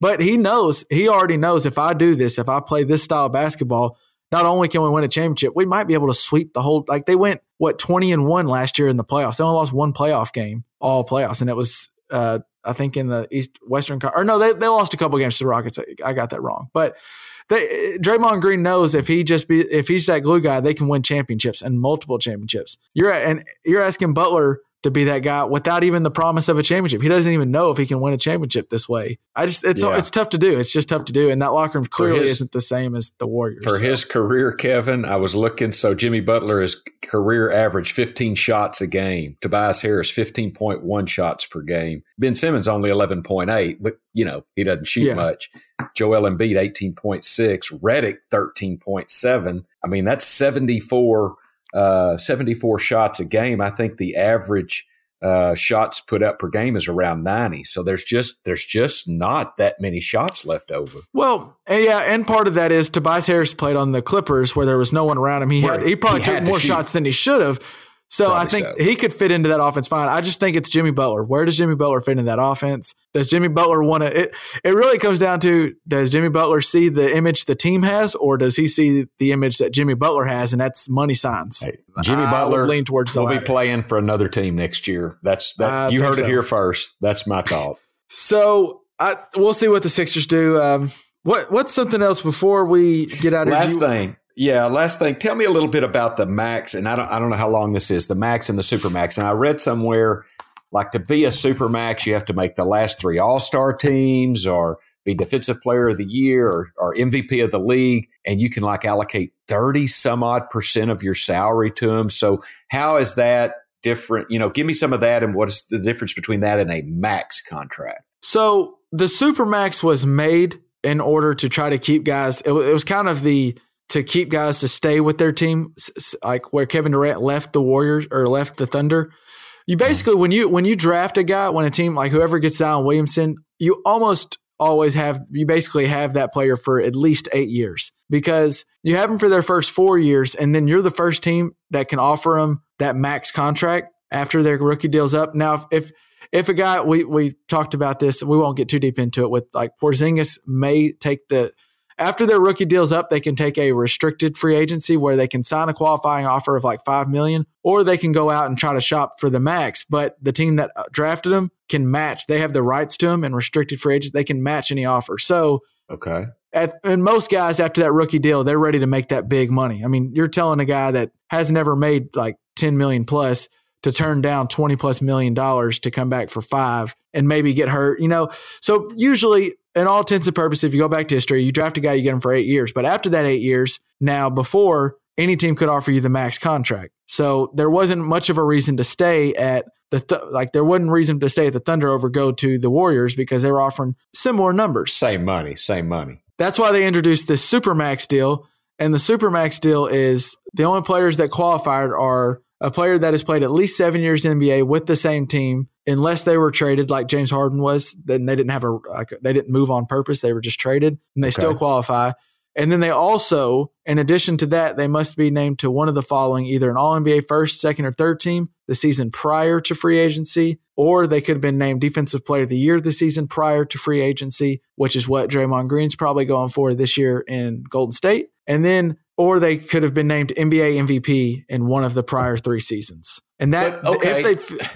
But he knows, he already knows if I do this, if I play this style of basketball, not only can we win a championship, we might be able to sweep the whole, like they went, what, 20 and one last year in the playoffs. They only lost one playoff game, all playoffs. And it was, uh, I think in the East Western, or no, they, they lost a couple games to the Rockets. I got that wrong. But they, Draymond Green knows if he just be if he's that glue guy, they can win championships and multiple championships. You're and you're asking Butler to be that guy without even the promise of a championship. He doesn't even know if he can win a championship this way. I just it's Yeah. it's tough to do. It's just tough to do, and that locker room clearly his- isn't the same as the Warriors. For So- his career, Kevin, I was looking. So Jimmy Butler is career average 15 shots a game. Tobias Harris 15.1 shots per game. Ben Simmons only 11.8, but you know he doesn't shoot Yeah. much. Joel Embiid 18.6, Redick 13.7. I mean that's 74, uh, 74 shots a game. I think the average uh, shots put up per game is around 90. So there's just there's just not that many shots left over. Well, yeah, and part of that is Tobias Harris played on the Clippers where there was no one around him. He had he probably He took to more shoot. shots than he should have. So I think so. he could fit into that offense fine. I just think it's Jimmy Butler. Where does Jimmy Butler fit in that offense? Does Jimmy Butler want to? It, it really comes down to does Jimmy Butler see the image the team has, or does he see the image that Jimmy Butler has, and that's money signs. Hey, Jimmy I Butler lean towards the will be playing for another team next year. That's that. I you think heard it here first. That's my thought. So I, we'll see what the Sixers do. Um, what what's something else before we get out of here? last you- thing, yeah, last thing. Tell me a little bit about the max, and I don't, I don't know how long this is. The max and the super max. And I read somewhere like to be a super max, you have to make the last three All Star teams, or be Defensive Player of the Year, or, or MVP of the league, and you can like allocate thirty some odd percent of your salary to them. So how is that? Different, you know. Give me some of that, and what's the difference between that and a max contract? So the super max was made in order to try to keep guys. It was kind of the to keep guys to stay with their team, like where Kevin Durant left the Warriors or left the Thunder. You hmm. basically when you when you draft a guy, when a team like whoever gets Zion Williamson, you almost always have you basically have that player for at least eight years because you have them for their first four years, and then you're the first team that can offer them that max contract after their rookie deal's up. Now, if if a guy we we talked about this, we won't get too deep into it. With like Porzingis may take the after their rookie deal's up, they can take a restricted free agency where they can sign a qualifying offer of like five million, or they can go out and try to shop for the max. But the team that uh, drafted them can match; they have the rights to them and restricted free agents. They can match any offer. So, okay, at, and most guys after that rookie deal, they're ready to make that big money. I mean, you're telling a guy that has never made like ten million plus to turn down 20 plus million dollars to come back for five and maybe get hurt, you know? So usually in all intents and purposes, if you go back to history, you draft a guy, you get him for eight years. But after that eight years, now before any team could offer you the max contract. So there wasn't much of a reason to stay at the th- like there wasn't reason to stay at the Thunder over go to the Warriors because they were offering similar numbers. Same money, same money. That's why they introduced this supermax deal. And the supermax deal is the only players that qualified are a player that has played at least seven years in NBA with the same team, unless they were traded like James Harden was, then they didn't have a like they didn't move on purpose. They were just traded and they okay. still qualify. And then they also, in addition to that, they must be named to one of the following either an All NBA first, second, or third team the season prior to free agency, or they could have been named Defensive Player of the Year the season prior to free agency, which is what Draymond Green's probably going for this year in Golden State. And then or they could have been named NBA MVP in one of the prior three seasons. And that, but, okay. if they,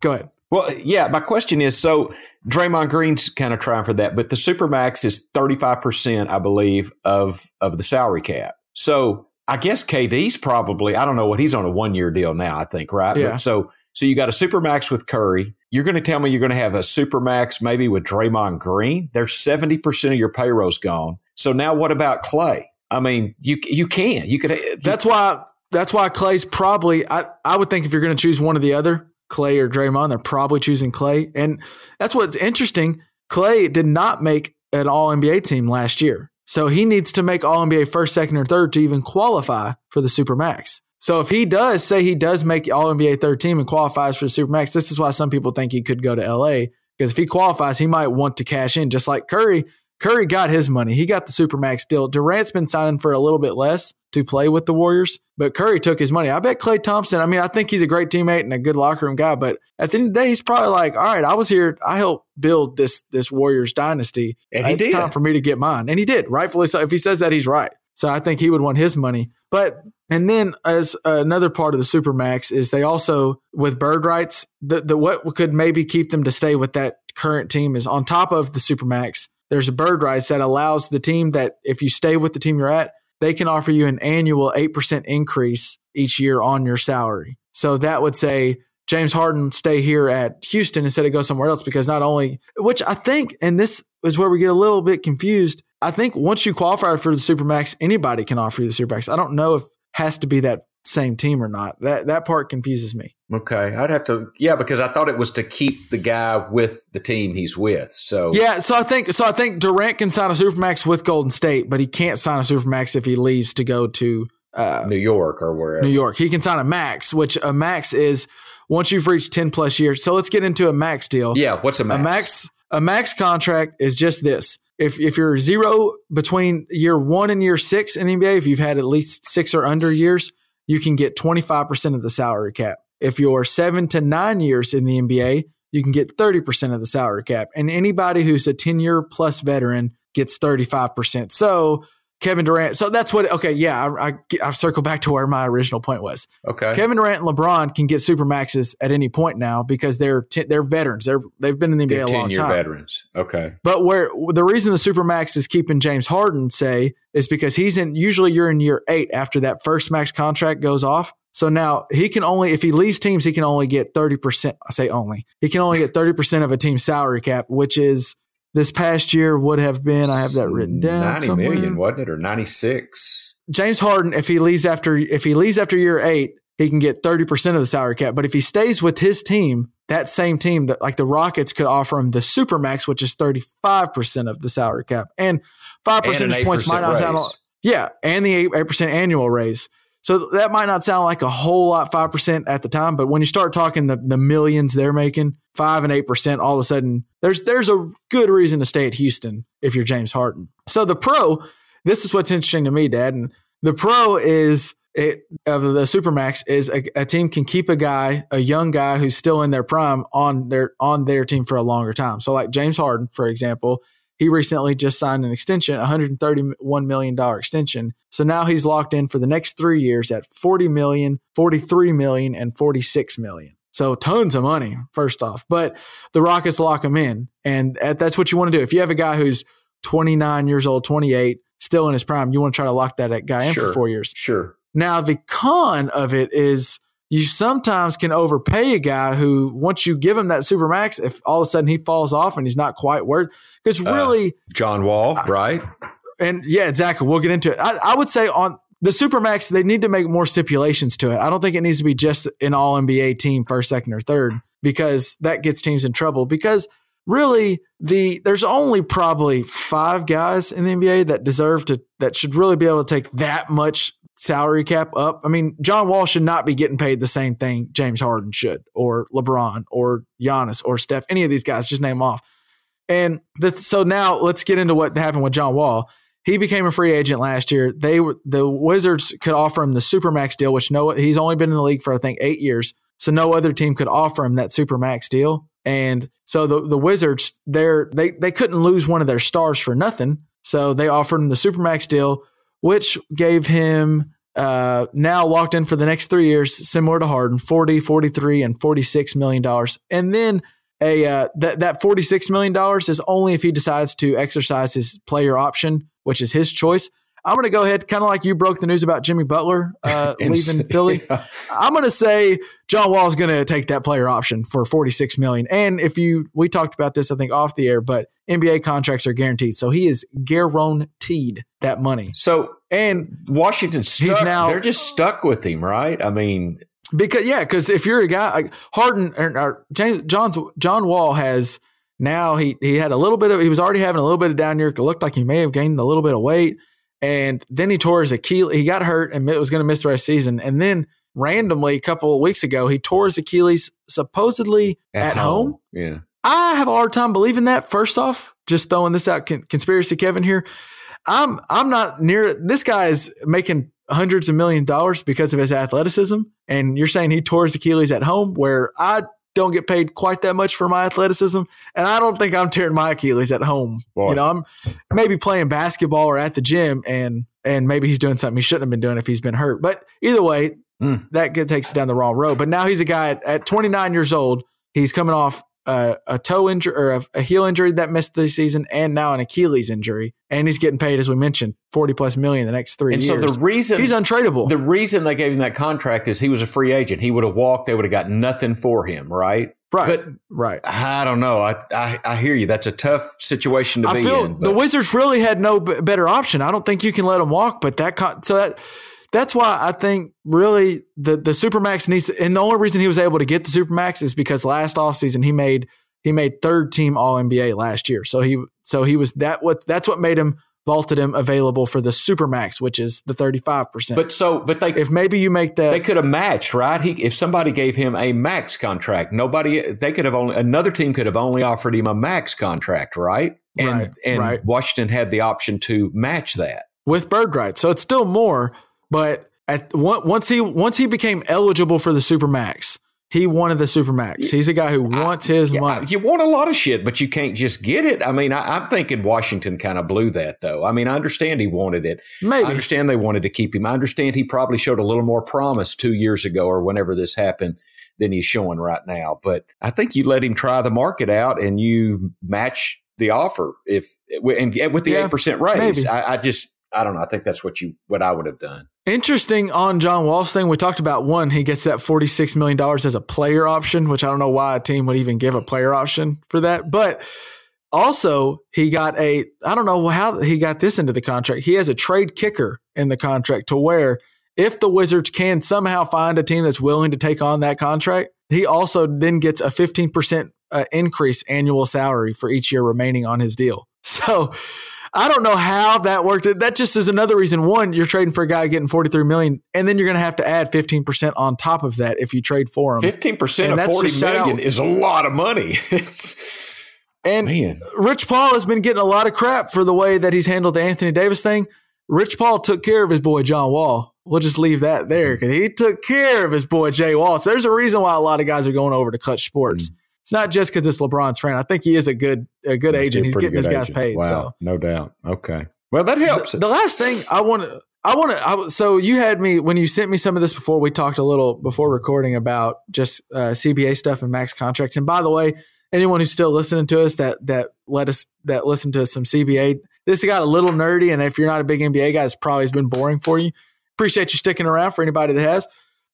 go ahead. Well, yeah, my question is so Draymond Green's kind of trying for that, but the Supermax is 35%, I believe, of, of the salary cap. So I guess KD's probably, I don't know what he's on a one year deal now, I think, right? Yeah. But so, so you got a Supermax with Curry. You're going to tell me you're going to have a Supermax maybe with Draymond Green? There's 70% of your payroll's gone. So now what about Klay? I mean, you you can. You could. You, that's why. That's why Klay's probably. I I would think if you're going to choose one or the other, Klay or Draymond, they're probably choosing Klay. And that's what's interesting. Klay did not make an All NBA team last year, so he needs to make All NBA first, second, or third to even qualify for the Supermax. So if he does say he does make All NBA third team and qualifies for the Supermax, this is why some people think he could go to LA because if he qualifies, he might want to cash in, just like Curry Curry got his money. He got the Supermax deal. Durant's been signing for a little bit less to play with the Warriors, but Curry took his money. I bet Klay Thompson, I mean, I think he's a great teammate and a good locker room guy, but at the end of the day, he's probably like, all right, I was here. I helped build this, this Warriors dynasty. And he it's did. time for me to get mine. And he did, rightfully so. If he says that, he's right. So I think he would want his money. But and then as another part of the supermax is they also with bird rights, the, the what could maybe keep them to stay with that current team is on top of the supermax there's a bird rights that allows the team that if you stay with the team you're at, they can offer you an annual 8% increase each year on your salary. So that would say James Harden stay here at Houston instead of go somewhere else because not only, which I think, and this is where we get a little bit confused. I think once you qualify for the Supermax, anybody can offer you the Supermax. I don't know if has to be that same team or not. That that part confuses me. Okay, I'd have to yeah because I thought it was to keep the guy with the team he's with. So yeah, so I think so I think Durant can sign a supermax with Golden State, but he can't sign a supermax if he leaves to go to uh, New York or wherever. New York, he can sign a max, which a max is once you've reached ten plus years. So let's get into a max deal. Yeah, what's a max? A max a max contract is just this. If if you're zero between year one and year six in the NBA, if you've had at least six or under years, you can get 25% of the salary cap. If you're seven to nine years in the NBA, you can get 30% of the salary cap. And anybody who's a 10 year plus veteran gets 35%. So Kevin Durant. So that's what. Okay, yeah, I, I I circle back to where my original point was. Okay, Kevin Durant and LeBron can get super maxes at any point now because they're t- they're veterans. They're they've been in the NBA a long time. veterans. Okay, but where the reason the super max is keeping James Harden say is because he's in. Usually, you're in year eight after that first max contract goes off. So now he can only, if he leaves teams, he can only get 30%. I say only. He can only get 30% of a team's salary cap, which is this past year would have been. I have that written down. Ninety somewhere. million, wasn't it, or ninety six? James Harden, if he leaves after if he leaves after year eight, he can get thirty percent of the salary cap. But if he stays with his team, that same team, that like the Rockets, could offer him the supermax, which is thirty five percent of the salary cap, and five percentage points might not sound. Yeah, and the eight percent annual raise. So that might not sound like a whole lot, five percent at the time, but when you start talking the, the millions they're making, five and eight percent, all of a sudden there's there's a good reason to stay at Houston if you're James Harden. So the pro, this is what's interesting to me, Dad, and the pro is it, of the supermax is a, a, team can keep a guy, a young guy who's still in their prime on their on their team for a longer time. So like James Harden, for example, he recently just signed an extension, 131 million dollar extension. So now he's locked in for the next 3 years at 40 million, 43 million and 46 million. So tons of money, first off. But the Rockets lock him in. And that's what you want to do. If you have a guy who's 29 years old, 28, still in his prime, you want to try to lock that guy in sure, for four years. Sure. Now, the con of it is you sometimes can overpay a guy who, once you give him that super max, if all of a sudden he falls off and he's not quite worth, because uh, really, uh, John Wall, I, right? And yeah, exactly. We'll get into it. I, I would say on the super max, they need to make more stipulations to it. I don't think it needs to be just an all NBA team, first, second, or third, because that gets teams in trouble. Because really, the there's only probably five guys in the NBA that deserve to that should really be able to take that much salary cap up. I mean, John Wall should not be getting paid the same thing James Harden should, or LeBron, or Giannis, or Steph. Any of these guys, just name off. And the, so now let's get into what happened with John Wall. He became a free agent last year. They the Wizards could offer him the supermax deal, which no he's only been in the league for I think eight years, so no other team could offer him that supermax deal. And so the the Wizards, they they they couldn't lose one of their stars for nothing. So they offered him the supermax deal which gave him uh, now locked in for the next three years, similar to Harden, 40, 43, and $46 million. And then a uh, that, that $46 million is only if he decides to exercise his player option, which is his choice. I'm going to go ahead, kind of like you broke the news about Jimmy Butler uh, leaving Philly. Yeah. I'm going to say John Wall is going to take that player option for 46 million. And if you, we talked about this, I think off the air, but NBA contracts are guaranteed, so he is guaranteed that money. So and Washington, stuck, now they're just stuck with him, right? I mean, because yeah, because if you're a guy like Harden or, or James John's John Wall has now he he had a little bit of he was already having a little bit of down year. It looked like he may have gained a little bit of weight. And then he tore his Achilles. He got hurt and was going to miss the rest of the season. And then randomly, a couple of weeks ago, he tore his Achilles supposedly at, at home. home. Yeah. I have a hard time believing that. First off, just throwing this out, conspiracy Kevin here. I'm I'm not near. This guy is making hundreds of million dollars because of his athleticism, and you're saying he tore his Achilles at home, where I don't get paid quite that much for my athleticism, and I don't think I'm tearing my Achilles at home. Boy. You know, I'm maybe playing basketball or at the gym, and and maybe he's doing something he shouldn't have been doing if he's been hurt. But either way, mm. that takes it down the wrong road. But now he's a guy at, at 29 years old. He's coming off a, a toe injury or a, a, heel injury that missed the season, and now an Achilles injury, and he's getting paid as we mentioned forty plus million the next three and years. so the reason he's untradeable. The reason they gave him that contract is he was a free agent. He would have walked. They would have got nothing for him, right? Right. But right. I don't know. I, I, I hear you. That's a tough situation to I be in. But. The Wizards really had no b- better option. I don't think you can let him walk. But that con- so that that's why I think really the the supermax needs. To, and the only reason he was able to get the supermax is because last offseason he made he made third team All NBA last year. So he so he was that what that's what made him vaulted him available for the supermax, which is the thirty five percent. But so, but they if maybe you make that they could have matched, right? He if somebody gave him a max contract, nobody they could have only another team could have only offered him a max contract, right? And right, and right. Washington had the option to match that with bird rights, so it's still more. But at once he once he became eligible for the supermax, he wanted the supermax. He's a guy who wants his yeah, money. You want a lot of shit, but you can't just get it. I mean, I, am thinking Washington kind of blew that, though. I mean, I understand he wanted it. Maybe. I understand they wanted to keep him. I understand he probably showed a little more promise two years ago or whenever this happened than he's showing right now. But I think you let him try the market out and you match the offer if and with the eight yeah, percent raise. I, I just I don't know. I think that's what you what I would have done. Interesting on John Wall's thing. We talked about one. He gets that forty six million dollars as a player option, which I don't know why a team would even give a player option for that. But also, he got a I don't know how he got this into the contract. He has a trade kicker in the contract to where if the Wizards can somehow find a team that's willing to take on that contract, he also then gets a fifteen percent uh, increase annual salary for each year remaining on his deal. So I don't know how that worked. That just is another reason. One, you're trading for a guy getting 43 million, and then you're going to have to add 15 percent on top of that if you trade for him. Fifteen percent And of that's forty just shout million out. is a lot of money. It's And man. Rich Paul has been getting a lot of crap for the way that he's handled the Anthony Davis thing. Rich Paul took care of his boy John Wall. We'll just leave that there mm-hmm. because he took care of his boy Jay Wall. So there's a reason why a lot of guys are going over to Clutch Sports. Mm. It's not just because it's LeBron's friend. I think he is a good a good Must be a agent. He's getting his guys agent. paid. Wow, So no doubt. Okay. Well, that helps. the, the last thing I want to, I want to, so you had me when you sent me some of this before. We talked a little before recording about just uh, CBA stuff and max contracts. And by the way, anyone who's still listening to us that that let us that listen to some CBA, this got a little nerdy. And if you're not a big NBA guy, it's probably has been boring for you. Appreciate you sticking around for anybody that has.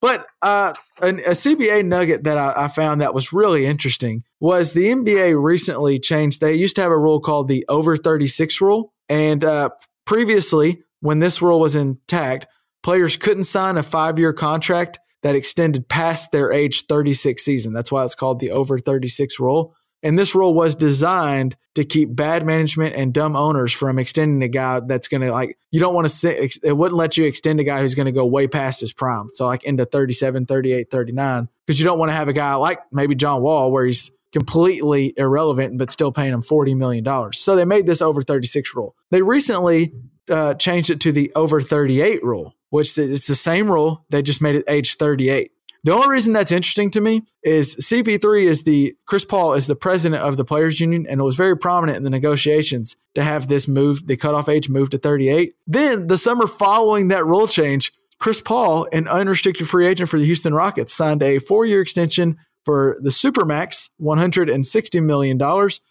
But uh, an, a CBA nugget that I, I found that was really interesting was the NBA recently changed. They used to have a rule called the over 36 rule. And uh, previously, when this rule was intact, players couldn't sign a five year contract that extended past their age 36 season. That's why it's called the over 36 rule. And this rule was designed to keep bad management and dumb owners from extending a guy that's going to like, you don't want to, it wouldn't let you extend a guy who's going to go way past his prime. So like into 37, 38, 39, because you don't want to have a guy like maybe John Wall where he's completely irrelevant, but still paying him $40 million. So they made this over 36 rule. They recently uh, changed it to the over 38 rule, which is the same rule. They just made it age 38. The only reason that's interesting to me is CP3 is the Chris Paul is the president of the players union and it was very prominent in the negotiations to have this move, the cutoff age moved to 38. Then the summer following that rule change, Chris Paul, an unrestricted free agent for the Houston Rockets, signed a four-year extension for the Supermax, $160 million,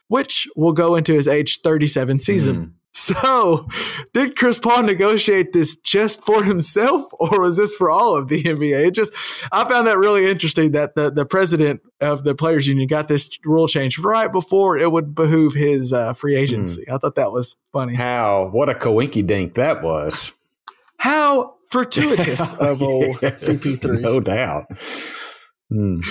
which will go into his age 37 season. Hmm. So, did Chris Paul negotiate this just for himself, or was this for all of the NBA? It just, I found that really interesting that the, the president of the players union got this rule change right before it would behoove his uh, free agency. I thought that was funny. How what a coinky dink that was. How fortuitous of old Yes, CP3. No doubt. Hmm.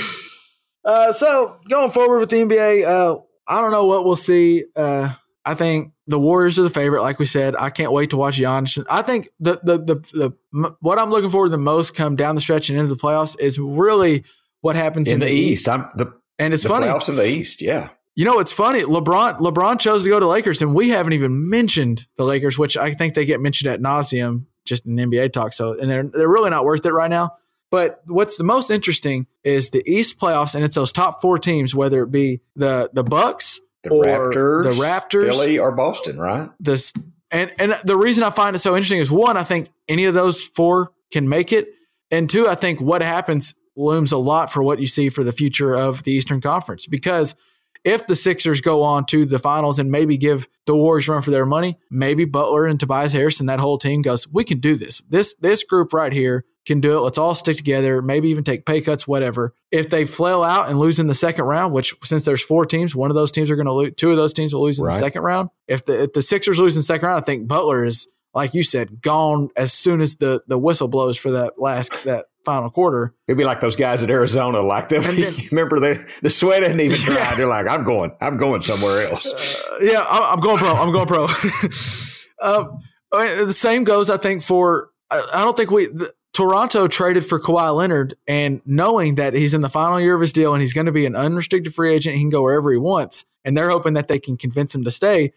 Uh, so going forward with the NBA, uh, I don't know what we'll see. Uh, I think the Warriors are the favorite, like we said. I can't wait to watch Giannis. I think the the the, the m- what I'm looking forward to the most come down the stretch and into the playoffs is really what happens In the, East, I'm the, And it's the funny, playoffs in the East. Yeah. you know, it's funny. LeBron LeBron chose to go to Lakers, and we haven't even mentioned the Lakers, which I think they get mentioned at nauseum just in NBA talk. So, and they're they're really not worth it right now. But what's the most interesting is the East playoffs, and it's those top four teams, whether it be the the Bucks The or Raptors, the Raptors, Philly, or Boston, right? this and and the reason I find it so interesting is one, I think any of those four can make it, and two, I think what happens looms a lot for what you see for the future of the Eastern Conference because if the Sixers go on to the finals and maybe give the Warriors run for their money, maybe Butler and Tobias Harris and that whole team goes, we can do this. This this group right here can do it. Let's all stick together, maybe even take pay cuts, whatever. If they flail out and lose in the second round, which since there's four teams, one of those teams are going to lose. Two of those teams will lose in Right. the second round. If the if the Sixers lose in the second round, I think Butler is like you said, gone as soon as the the whistle blows for that last that final quarter. It'd be like those guys at Arizona, like them. then- remember the the sweat isn't even dry. Yeah. They're like, I'm going, I'm going somewhere else. Uh, yeah, I'm, I'm going pro. I'm going pro. um, the same goes, I think, for I, I don't think we the, Toronto traded for Kawhi Leonard, and knowing that he's in the final year of his deal and he's going to be an unrestricted free agent, he can go wherever he wants, and they're hoping that they can convince him to stay.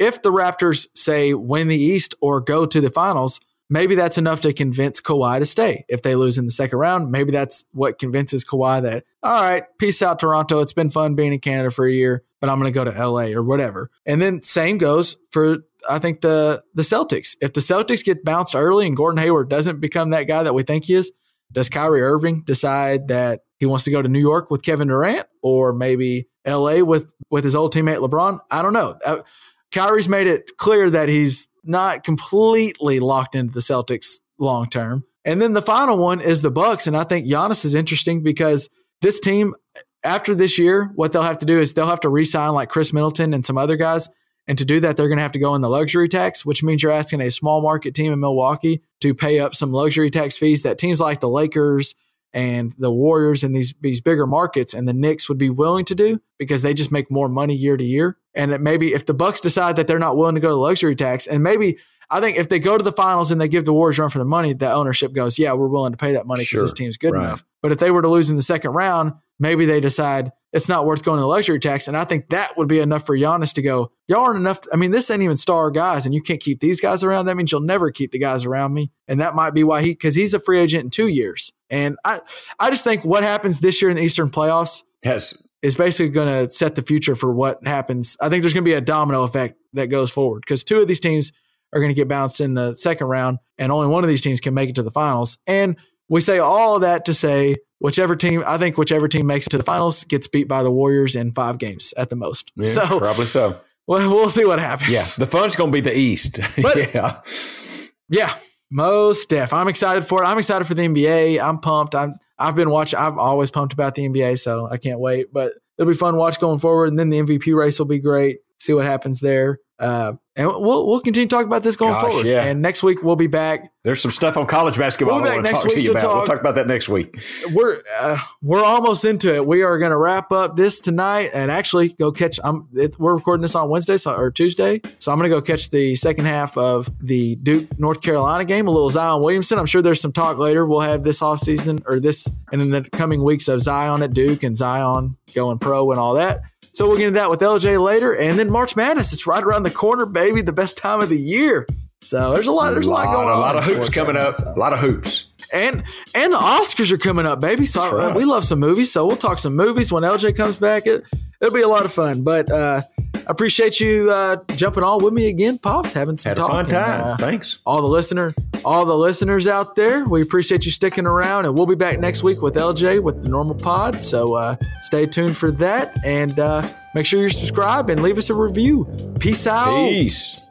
If the Raptors say win the East or go to the finals, maybe that's enough to convince Kawhi to stay. If they lose in the second round, maybe that's what convinces Kawhi that, all right, peace out, Toronto. It's been fun being in Canada for a year, but I'm going to go to LA or whatever. And then same goes for, I think, the, the Celtics. If the Celtics get bounced early and Gordon Hayward doesn't become that guy that we think he is, does Kyrie Irving decide that he wants to go to New York with Kevin Durant or maybe LA with, with his old teammate LeBron? I don't know. Uh, Kyrie's made it clear that he's not completely locked into the Celtics long term. And then the final one is the Bucks, and I think Giannis is interesting because this team, after this year, what they'll have to do is they'll have to re-sign like Khris Middleton and some other guys. And to do that, they're going to have to go in the luxury tax, which means you're asking a small market team in Milwaukee to pay up some luxury tax fees that teams like the Lakers and the Warriors and these these bigger markets and the Knicks would be willing to do because they just make more money year to year. And it maybe if the Bucks decide that they're not willing to go to the luxury tax, and maybe I think if they go to the finals and they give the Warriors run for the money, the ownership goes, yeah, we're willing to pay that money because Sure. this team's good Right. enough. But if they were to lose in the second round, maybe they decide it's not worth going to the luxury tax. And I think that would be enough for Giannis to go, y'all aren't enough. I mean, this ain't even star guys, and you can't keep these guys around. That means you'll never keep the guys around me. And that might be why he, because he's a free agent in two years. And I, I just think what happens this year in the Eastern playoffs Has is basically going to set the future for what happens. I think there's going to be a domino effect that goes forward because two of these teams are going to get bounced in the second round, and only one of these teams can make it to the finals. And we say all of that to say whichever team, I think whichever team makes it to the finals gets beat by the Warriors in five games at the most. yeah, so probably so. well, we'll see what happens. Yeah, the fun's going to be the East. But- yeah, Yeah, most def. I'm excited for it. I'm excited for the NBA. I'm pumped. I'm I've been watching. I've always pumped about the NBA, so I can't wait. But it'll be fun watch going forward, and then the MVP race will be great. See what happens there, uh, and we'll we'll continue to talk about this going Gosh, forward. yeah. And next week we'll be back. there's some stuff on college basketball We'll be back want to next talk to week you to about. We'll talk- talk about that next week. We're uh, we're almost into it. We are going to wrap up this tonight, and actually go catch. I'm it, we're recording this on Wednesday so, or Tuesday, so I'm going to go catch the second half of the Duke North Carolina game. A little Zion Williamson. I'm sure there's some talk later. We'll have this off season or this and in the coming weeks of Zion at Duke and Zion going pro and all that. So we'll get into that with LJ later, and then March Madness. It's right around the corner, baby. The best time of the year. So there's a lot. There's a lot, going on. A lot of hoops coming up. so. A lot of hoops. And and the Oscars are coming up, baby. So right. we love some movies. So we'll talk some movies when LJ comes back. It, it'll be a lot of fun. But uh, I appreciate you uh, jumping on with me again, pops. Having some Had talk. time. uh, Thanks. all the listener, all the listeners out there, we appreciate you sticking around, and we'll be back next week with LJ with the normal pod. So uh, stay tuned for that, and uh, make sure you subscribe and leave us a review. Peace out. Peace.